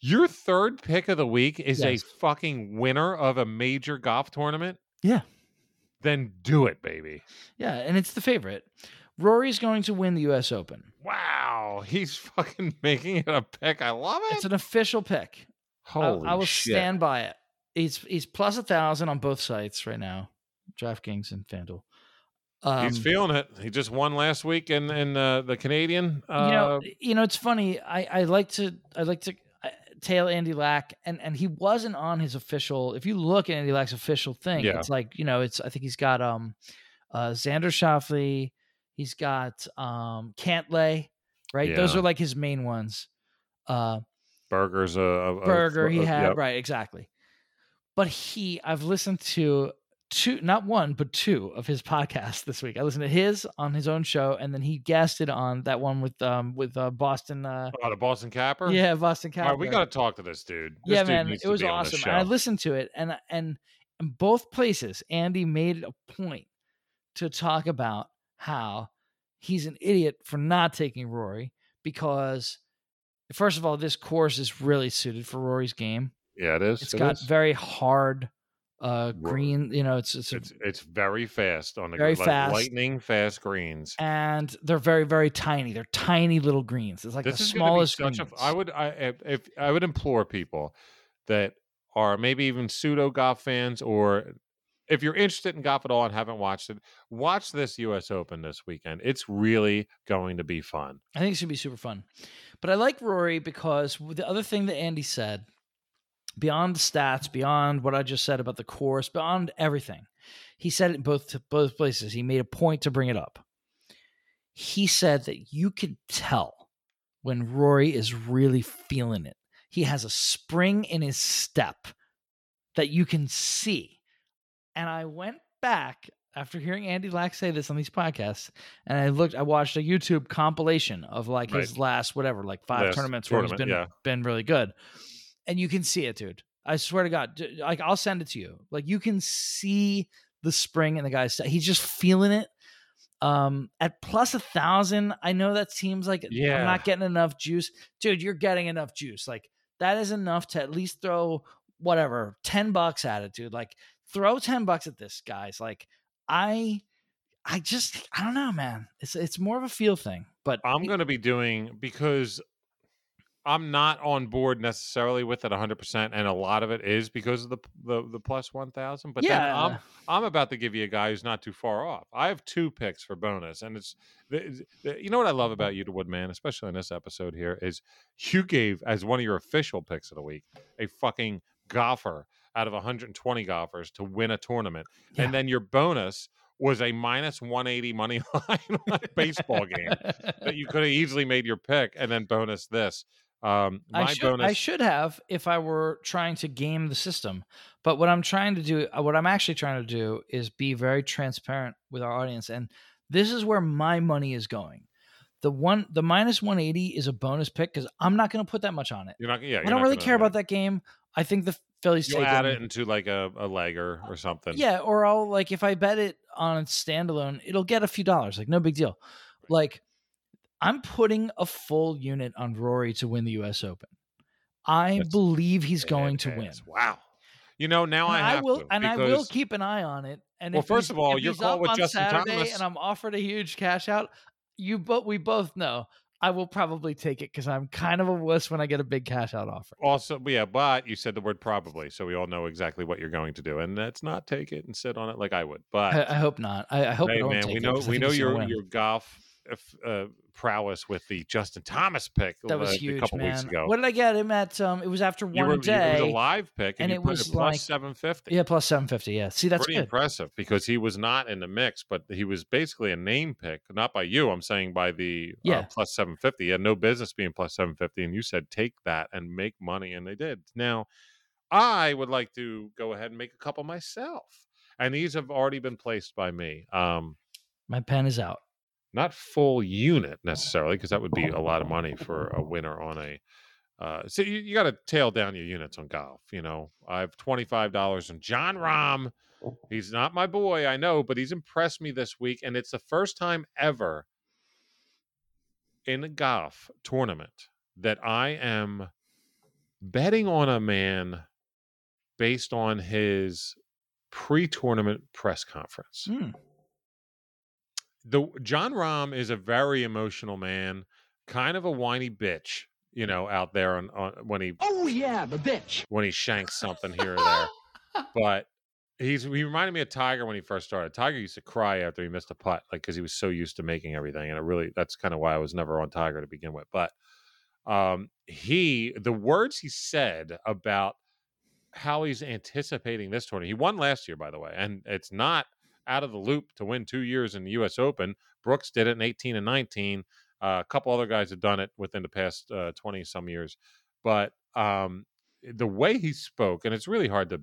your third pick of the week is Yes. a fucking winner of a major golf tournament. Yeah. Then do it, baby. Yeah, and it's the favorite. Rory's going to win the U.S. Open. Wow, he's fucking [LAUGHS] making it a pick. I love it. It's an official pick. I, Holy I will shit! stand by it. He's he's plus a thousand on both sites right now, DraftKings and FanDuel. Um, he's feeling it. He just won last week in in uh, the Canadian. Uh, you know, you know, it's funny. I I like to I like to I, tail Andy Lack, and and he wasn't on his official. If you look at Andy Lack's official thing, Yeah. it's like you know, it's I think he's got um, uh, Xander Schauffele, he's got um, Cantlay, right? Those are like his main ones. Uh, Burgers, a, a a- Burger he a- had, yep. right? Exactly. But he, I've listened to two, not one, but two of his [LAUGHS] podcasts this week. I listened to his on his own show, and then he guested on that one with um with uh, Boston. Uh, Oh, the Boston Capper. yeah, Boston All right, we got to talk to this dude. This yeah, dude man, it was be on this awesome. And I listened to it, and and in both places, Andy made it a point to talk about how he's an idiot for not taking Rory because, first of all, this course is really suited for Rory's game. Yeah, it is. It's it got is. very hard uh green, you know, it's it's, It's it's very fast on the Very gr- like fast. lightning fast greens. and they're very very tiny. They're tiny little greens. It's like this the smallest going to greens. a. I would I if, if I would implore people that are maybe even pseudo golf fans or if you're interested in golf at all and haven't watched it, watch this U.S. Open this weekend. It's really going to be fun. I think it's gonna be super fun. But I like Rory because the other thing that Andy said, beyond the stats, beyond what I just said about the course, beyond everything, he said it in both both places. He made a point to bring it up. He said that you could tell when Rory is really feeling it. He has a spring in his step that you can see. And I went back after hearing Andy Lack say this on these podcasts, and I looked, I watched a YouTube compilation of like his last whatever, like five Last tournaments where he's tournament, been yeah. been really good, and you can see it, dude. I swear to God, like I'll send it to you. Like you can see the spring in the guy's. He's just feeling it. Um, at plus a thousand, I know that seems like Yeah. I'm not getting enough juice, dude. You're getting enough juice. Like that is enough to at least throw whatever ten bucks at it, dude. Like throw 10 bucks at this guys like i i just i don't know man it's it's more of a feel thing but I'm going to be doing because I'm not on board necessarily with it 100%, and a lot of it is because of the the, the plus 1,000. But then yeah I'm I'm about to give you a guy who's not too far off. I have two picks for bonus, and it's the, the, you know what I love about you, the Woodman, especially in this episode here, is you gave as one of your official picks of the week a fucking golfer out of 120 golfers to win a tournament, Yeah. and then your bonus was a minus 180 money [LAUGHS] line on a baseball game that you could have easily made your pick, and then bonus this. Um, my I should, bonus. I should have if I were trying to game the system. But what I'm trying to do, uh, what I'm actually trying to do, is be very transparent with our audience, and this is where my money is going. The one, the minus 180 is a bonus pick because I'm not going to put that much on it. You're not. Yeah, I don't really care about that game. I think the Phillies take add it into like a, a legger or something. Yeah, or I'll like if I bet it on standalone, it'll get a few dollars. Like no big deal. Like I'm putting a full unit on Rory to win the U.S. Open. I That's believe he's going to win. Wow. You know, now And I have will, to. and I will keep an eye on it. And Well, if first of all, if your he's call up with on Justin Saturday Thomas- and I'm offered a huge cash out. You but we both know I will probably take it because I'm kind of a wuss when I get a big cash out offer. Also, yeah, but you said the word probably, so we all know exactly what you're going to do, and that's not take it and sit on it like I would. But I, I hope not. I, I hope hey, man, we know we know your your golf uh, uh, prowess with the Justin Thomas pick That was uh, huge, a couple man. weeks ago. What did I get him at? Um, it was after one were, day. It was a live pick, and, and it was plus like- seven fifty. Yeah, plus seven fifty. Yeah, see that's pretty good. impressive because he was not in the mix, but he was basically a name pick, not by you. I'm saying by the Yeah. uh, plus 750. He had no business being plus 750, and you said take that and make money, and they did. Now, I would like to go ahead and make a couple myself, and these have already been placed by me. Um, My pen is out. Not full unit necessarily, because that would be a lot of money for a winner on a. Uh, so you, you got to tail down your units on golf. You know, I have twenty five dollars on Jon Rahm. He's not my boy, I know, but he's impressed me this week, and it's the first time ever in a golf tournament that I am betting on a man based on his pre-tournament press conference Hmm. The Jon Rahm is a very emotional man, kind of a whiny bitch, you know, out there on, on when he Oh yeah, the bitch. when he shanks something here or there. [LAUGHS] but he's he reminded me of Tiger when he first started. Tiger used to cry after he missed a putt, like because he was so used to making everything, and it really that's kind of why I was never on Tiger to begin with. But um, he the words he said about how he's anticipating this tournament. He won last year, by the way, and it's not out of the loop to win two years in the U.S. Open. Brooks did it in 18 and 19. Uh, a couple other guys have done it within the past 20 uh, some years, but um, the way he spoke, and it's really hard to,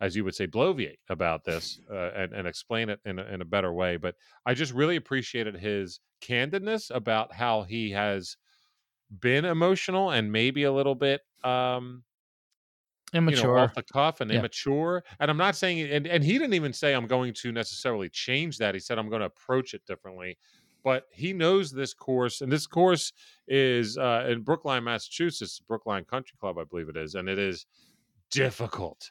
as you would say, bloviate about this [LAUGHS] uh, and, and, explain it in a, in a better way. But I just really appreciated his candidness about how he has been emotional and maybe a little bit um, immature you know, off the cuff and yeah. immature. And I'm not saying, and, and he didn't even say I'm going to necessarily change that. He said I'm going to approach it differently. But he knows this course, and this course is uh, in Brookline, Massachusetts, Brookline Country Club, I believe it is, and it is difficult.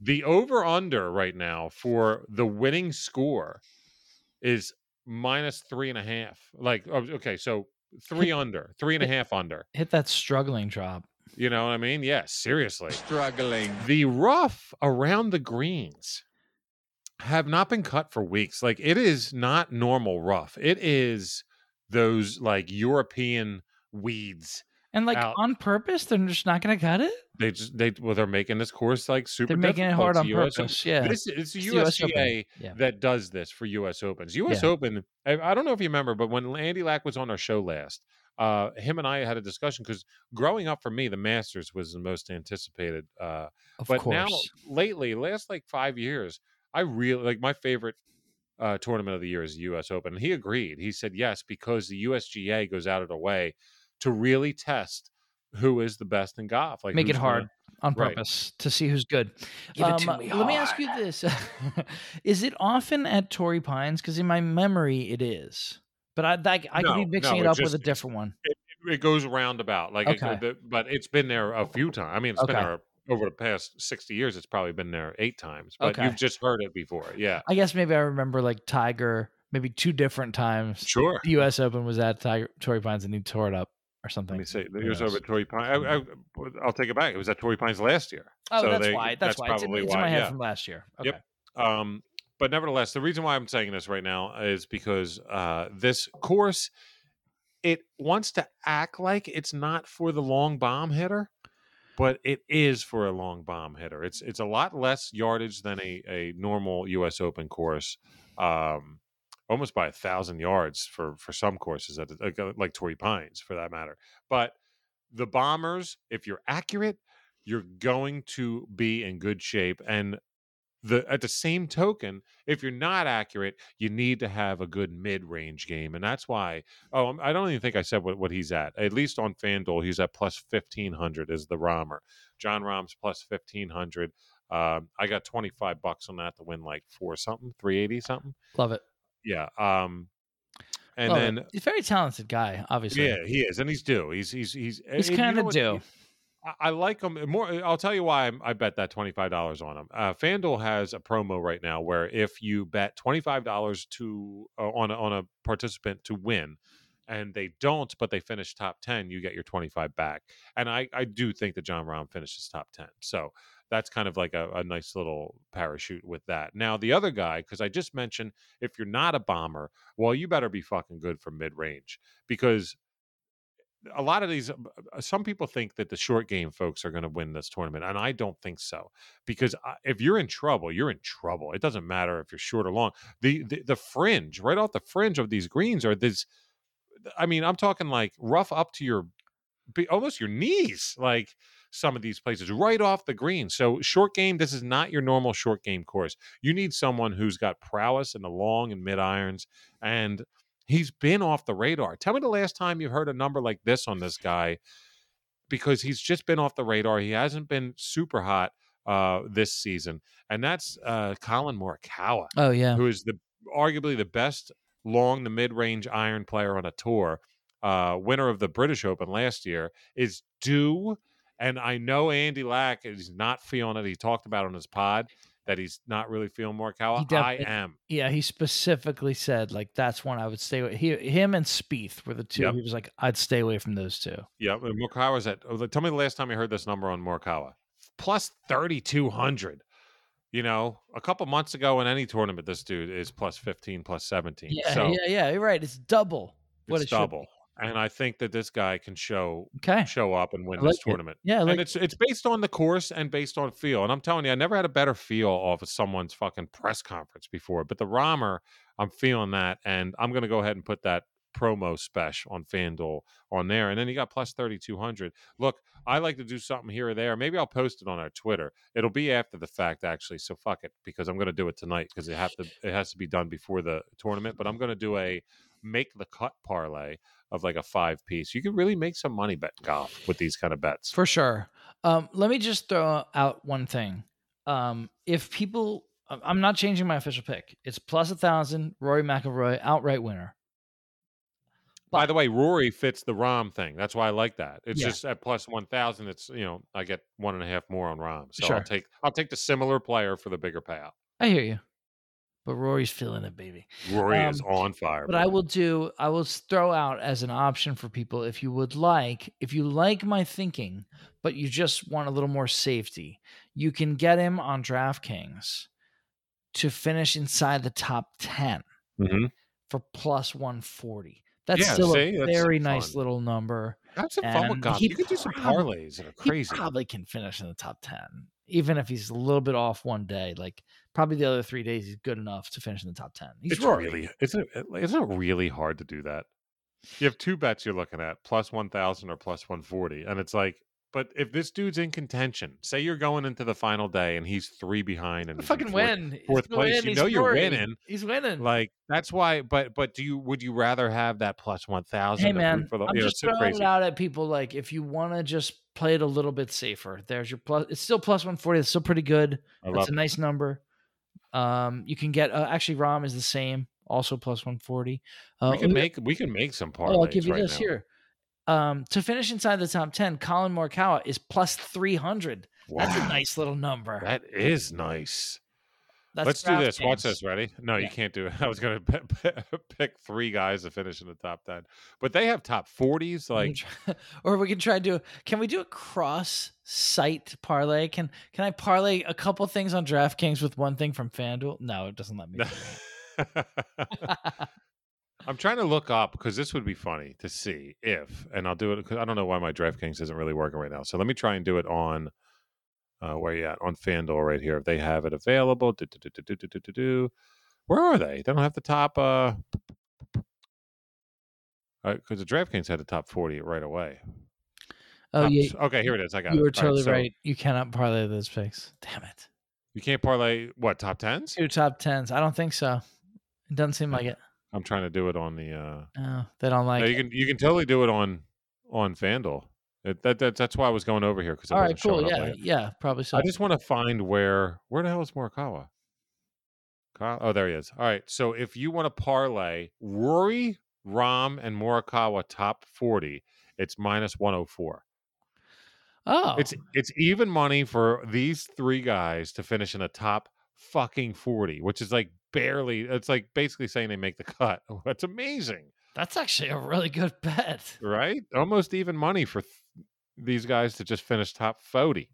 The over under right now for the winning score is minus three and a half. Like, oh, okay, so three under, three and a half under. Hit that struggling drop. You know what I mean? Yeah, seriously. Struggling. The rough around the greens have not been cut for weeks. Like it is not normal rough. It is those like European weeds. And like out. on purpose, they're just not going to cut it. They just they well, they're making this course like super. They're making it hard on US purpose. Yeah, this it's the it's USGA yeah. that does this for U.S. Opens. U.S. Yeah. Open. I, I, don't know if you remember, but when Andy Lack was on our show last, uh, him and I had a discussion because growing up for me, the Masters was the most anticipated. Uh, of but course. now, lately, last like five years, I really like my favorite uh, tournament of the year is the U.S. Open. And he agreed. He said yes because the USGA goes out of the way to really test who is the best in golf. Like make it hard gonna, on purpose right. to see who's good. Give um, it to um, me let me ask you this: [LAUGHS] Is it often at Torrey Pines? Because in my memory, it is. But I I, I no, could be mixing no, it up just, with a different one. It, it goes roundabout, like, okay. it, but it's been there a few times. I mean, it's okay. been there over the past 60 years it's probably been there eight times but okay. you've just heard it before yeah i guess maybe i remember like tiger maybe two different times sure the us open was at tiger torrey pines and he tore it up or something let me say the us over at torrey pines I, will take it back it was at torrey pines last year oh so that's they, why that's, that's why probably it's, in, it's why, in my head yeah. from last year okay. yep um but nevertheless the reason why i'm saying this right now is because uh this course it wants to act like it's not for the long bomb hitter but it is for a long bomb hitter. It's it's a lot less yardage than a, a normal U.S. Open course, um, almost by a thousand yards for for some courses, at, like, uh, like Torrey Pines for that matter. But the bombers, if you're accurate, you're going to be in good shape. And the at the same token, if you're not accurate, you need to have a good mid-range game, and that's why. Oh, I don't even think I said what, what he's at. At least on FanDuel, he's at plus fifteen hundred is the Rahmer. Jon Rahm's plus fifteen hundred. Um, I got twenty five bucks on that to win like four something, three eighty something. Love it. Yeah. Um, and Love then it. he's a very talented guy, obviously. Yeah, he is, and he's due. He's he's he's he's kind of due. I like them more. I'll tell you why I bet that twenty five dollars on them. Uh, FanDuel has a promo right now where if you bet twenty five dollars to uh, on a, on a participant to win, and they don't, but they finish top ten, you get your twenty five back. And I I do think that Jon Rahm finishes top ten, so that's kind of like a, a nice little parachute with that. Now the other guy, because I just mentioned, if you're not a bomber, well, you better be fucking good for mid range because a lot of these uh, some people think that the short game folks are going to win this tournament and i don't think so because if you're in trouble you're in trouble. It doesn't matter if you're short or long. The the, the fringe right off the fringe of these greens are this i mean i'm talking like rough up to your almost your knees like some of these places right off the green. So short game this is not your normal short game course. You need someone who's got prowess in the long and mid irons and He's been off the radar. Tell me the last time you heard a number like this on this guy because he's just been off the radar. He hasn't been super hot uh, this season, and that's uh, Collin Morikawa. Oh yeah, who is the arguably the best long the mid range iron player on a tour. Uh, winner of the British Open last year is due, and I know Andy Lack is not feeling it. He talked about on his pod that he's not really feeling Morikawa. Def- I am. Yeah, he specifically said like that's one I would stay with. He, him and Spieth were the two. Yep. He was like, I'd stay away from those two. Yeah, Morikawa's at. Oh, tell me the last time you heard this number on Morikawa. Plus thirty two hundred. You know, a couple months ago in any tournament, this dude is plus fifteen, plus seventeen. Yeah, so yeah, yeah. You're right. It's double. What it's double. And I think that this guy can show Okay. show up and win like this it. tournament. Yeah, like and it's it's based on the course and based on feel. And I'm telling you, I never had a better feel off of someone's fucking press conference before. But the Rahmer, I'm feeling that, and I'm gonna go ahead and put that promo special on FanDuel on there. And then you got plus thirty two hundred. Look, I like to do something here or there. Maybe I'll post it on our Twitter. It'll be after the fact, actually. So fuck it, because I'm gonna do it tonight because it have to it has to be done before the tournament. But I'm gonna do a make the cut parlay of like a five piece. You can really make some money betting golf with these kind of bets. For sure. Um, let me just throw out one thing. Um, if people, I- I'm not changing my official pick. It's plus a thousand. Rory McIlroy outright winner. By the way, Rory fits the Rahm thing. That's why I like that. It's Yeah. just at plus one thousand. It's you know I get one and a half more on Rahm, so Sure. I'll take I'll take the similar player for the bigger payout. I hear you, but Rory's feeling it, baby. Rory is Um, on fire. But I will do. I will throw out as an option for people if you would like. If you like my thinking, but you just want a little more safety, you can get him on DraftKings to finish inside the top ten Mhm. for plus one forty. That's Yeah, still see? a very nice fun. little number. Have some fun golf. he You could do some parlays that are crazy. He probably can finish in the top ten, even if he's a little bit off one day. Like probably the other three days, he's good enough to finish in the top ten. He's it's Rory. really isn't it, isn't it really hard to do that? You have two bets you're looking at, plus one thousand or plus one forty, and it's like, but if this dude's in contention, say you're going into the final day and he's three behind and he's fucking fourth- win. Fourth place, win. you He's know you're winning. He's winning. Like that's why, but but do you would you rather have that plus one thousand? hey man, for the, I'm you know, just throwing crazy. it out at people. Like if you want to just play it a little bit safer, there's your plus. It's still plus one forty. It's still pretty good. I That's a nice number. Um, you can get uh, actually Rahm is the same, also plus one forty. Uh, we can make we can make some parlays. Oh, I'll give you right this now. here. Um, to finish inside the top ten, Collin Morikawa is plus three hundred. That's a nice little number. That is nice. That's Let's do this. Watch this. Ready? No, Yeah. you can't do it. [LAUGHS] I was going to pick three guys to finish in the top ten, but they have top forties. Like [LAUGHS] or we can try to do. Can we do a cross site parlay? Can Can I parlay a couple things on DraftKings with one thing from FanDuel? No, it doesn't let me. [LAUGHS] I'm trying to look up because this would be funny to see if, and I'll do it because I don't know why my DraftKings isn't really working right now. So let me try and do it on uh, where you at on FanDuel right here if they have it available. Do, do, do, where are they? They don't have the top. Uh, because uh, the DraftKings had the top forty right away. Oh top, yeah. Okay, here it is. I got. You were totally right, so right, You cannot parlay those picks. Damn it. You can't parlay what top tens? Two top tens. I don't think so. It doesn't seem like it. I'm trying to do it on the. uh No, they don't like no, it. you can you can totally do it on on FanDuel. It, that, that that's why I was going over here because All right, cool. Yeah, yeah, probably so. I just want to find where where the hell is Morikawa? Ka- Oh, there he is. All right. So if you want to parlay Rory, Rahm, and Morikawa top forty, it's minus one hundred four. oh, It's it's even money for these three guys to finish in the top fucking forty, which is like barely. It's like basically saying they make the cut. [LAUGHS] That's amazing, that's actually a really good [LAUGHS] bet. right? Almost even money for th- these guys to just finish top forty.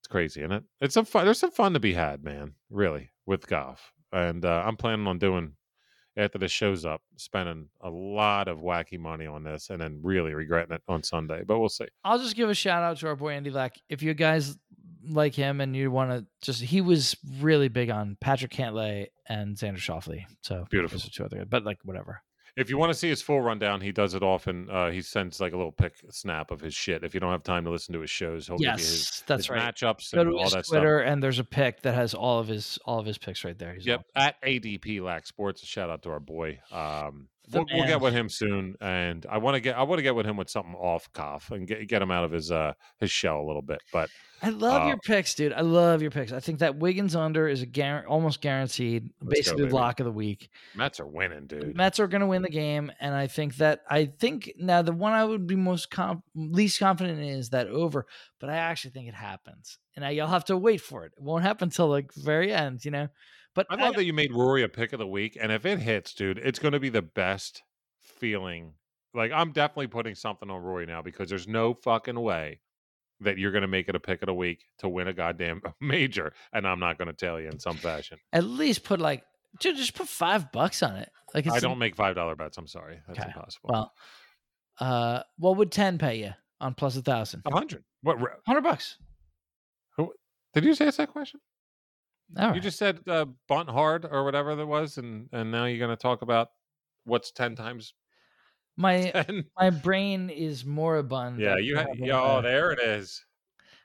It's crazy, isn't it? It's some fun. There's some fun to be had, man. Really, with golf, and uh, I'm planning on doing after this shows up, spending a lot of wacky money on this, and then really regretting it on Sunday. But we'll see. I'll just give a shout out to our boy Andy Lack. If you guys like him and you want to just, he was really big on Patrick Cantlay and Xander Schauffele. So Beautiful. two other guys, but like whatever. If you want to see his full rundown, he does it often. Uh, he sends like a little pic snap of his shit. If you don't have time to listen to his shows, he'll give you his, yes, that's his right. matchups Go and to all his that Twitter and there's a pic that has all of his all of his picks right there. He's. Yep, awesome. at ADP Lack Sports. Shout out to our boy. Um, we'll, we'll get with him soon, and I want to get I want to get with him with something off cough and get get him out of his uh his shell a little bit. But I love Uh, your picks, dude. I love your picks. I think that Wiggins under is a guar- almost guaranteed, go, basically baby. lock of the week. Mets are winning, The dude. Mets are going to win the game, and I think that I think now the one I would be most com- least confident in is that over, but I actually think it happens, and I, you'll have to wait for it. It won't happen until like very end, you know. But I love that you made Rory a pick of the week, and if it hits, dude, it's going to be the best feeling. Like I'm definitely putting something on Rory now because there's no fucking way that you're going to make it a pick of the week to win a goddamn [LAUGHS] major, and I'm not going to tell you in some fashion. at least put like Dude, just put five bucks on it. Like it's I don't make five dollar bets. I'm sorry, that's Okay. impossible. Well, uh, what would ten pay you on plus a thousand? a hundred. What? re- Hundred bucks. Who Did you just ask that question? All right. You just said uh, bunt hard or whatever that was, and and now you're going to talk about what's ten times [LAUGHS] my ten. my brain is moribund. yeah, you had. Yeah, oh, there it is.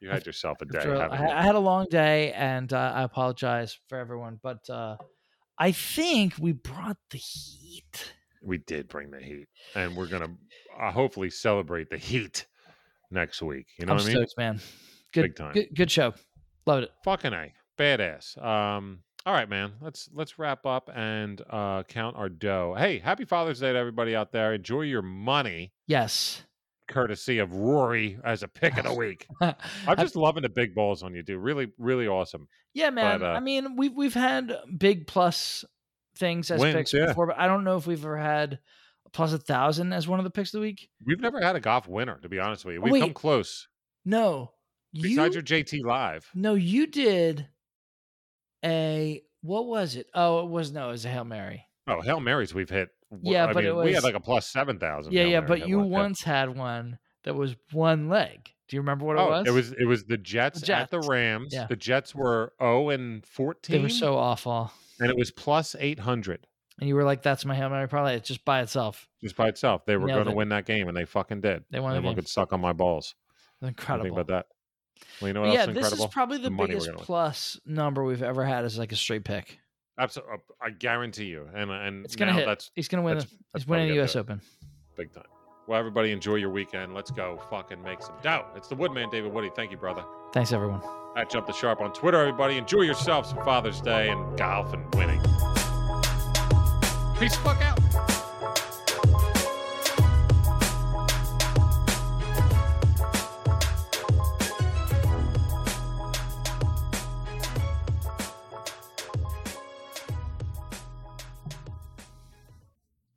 You had yourself a day. after I. I had a long day, and uh, I apologize for everyone, but uh, I think we brought the heat. we did bring the heat, and we're gonna uh, hopefully celebrate the heat next week. You know I'm what I mean? stoked, man. Good, Big time. Good, good show. Loved it. Fucking a, badass. Um, all right, man. Let's let's wrap up and uh, count our dough. Hey, happy Father's Day to everybody out there. Enjoy your money, Yes. courtesy of Rory as a pick of the [LAUGHS] week. I'm just loving the big balls on you, dude. Really, really awesome. yeah, man. uh, I mean, we've we've had big plus things as Wins, picks yeah. before, but I don't know if we've ever had plus a thousand as one of the picks of the week. We've never had a golf winner, to be honest with you. Oh, We've come close. No, you Besides your JT live. no, you did a what was it? Oh, it was no, it was a hail mary. Oh, Hail Marys we've hit. Yeah, I but mean, it we had like a plus 7,000. Yeah, Hail yeah, Mary but you one- once had one that was one leg. Do you remember what it oh, was? it was it was the Jets, at the Rams. Yeah. The Jets were 0 and 14. They were so awful, and it was plus 800 and you were like, "That's my hail mary parlay." It's just by itself. just by itself. They were going to it. win that game, and they fucking did. They won the Everyone game. could suck on my balls. Incredible. think about that? Well, you know what yeah, else is this incredible? is probably the, The biggest plus number we've ever had as like a straight pick. Absolutely, uh, I guarantee you. And and It's gonna hit. that's He's gonna win. that's- the, that's he's winning the U.S. Open. big time. Well, everybody, enjoy your weekend. Let's go fucking make some dough. It's the Woodman, David Woody. Thank you, brother. Thanks, everyone. At Jump the Sharp on Twitter, everybody. Enjoy yourselves Father's Day and golf and winning. Peace the fuck out.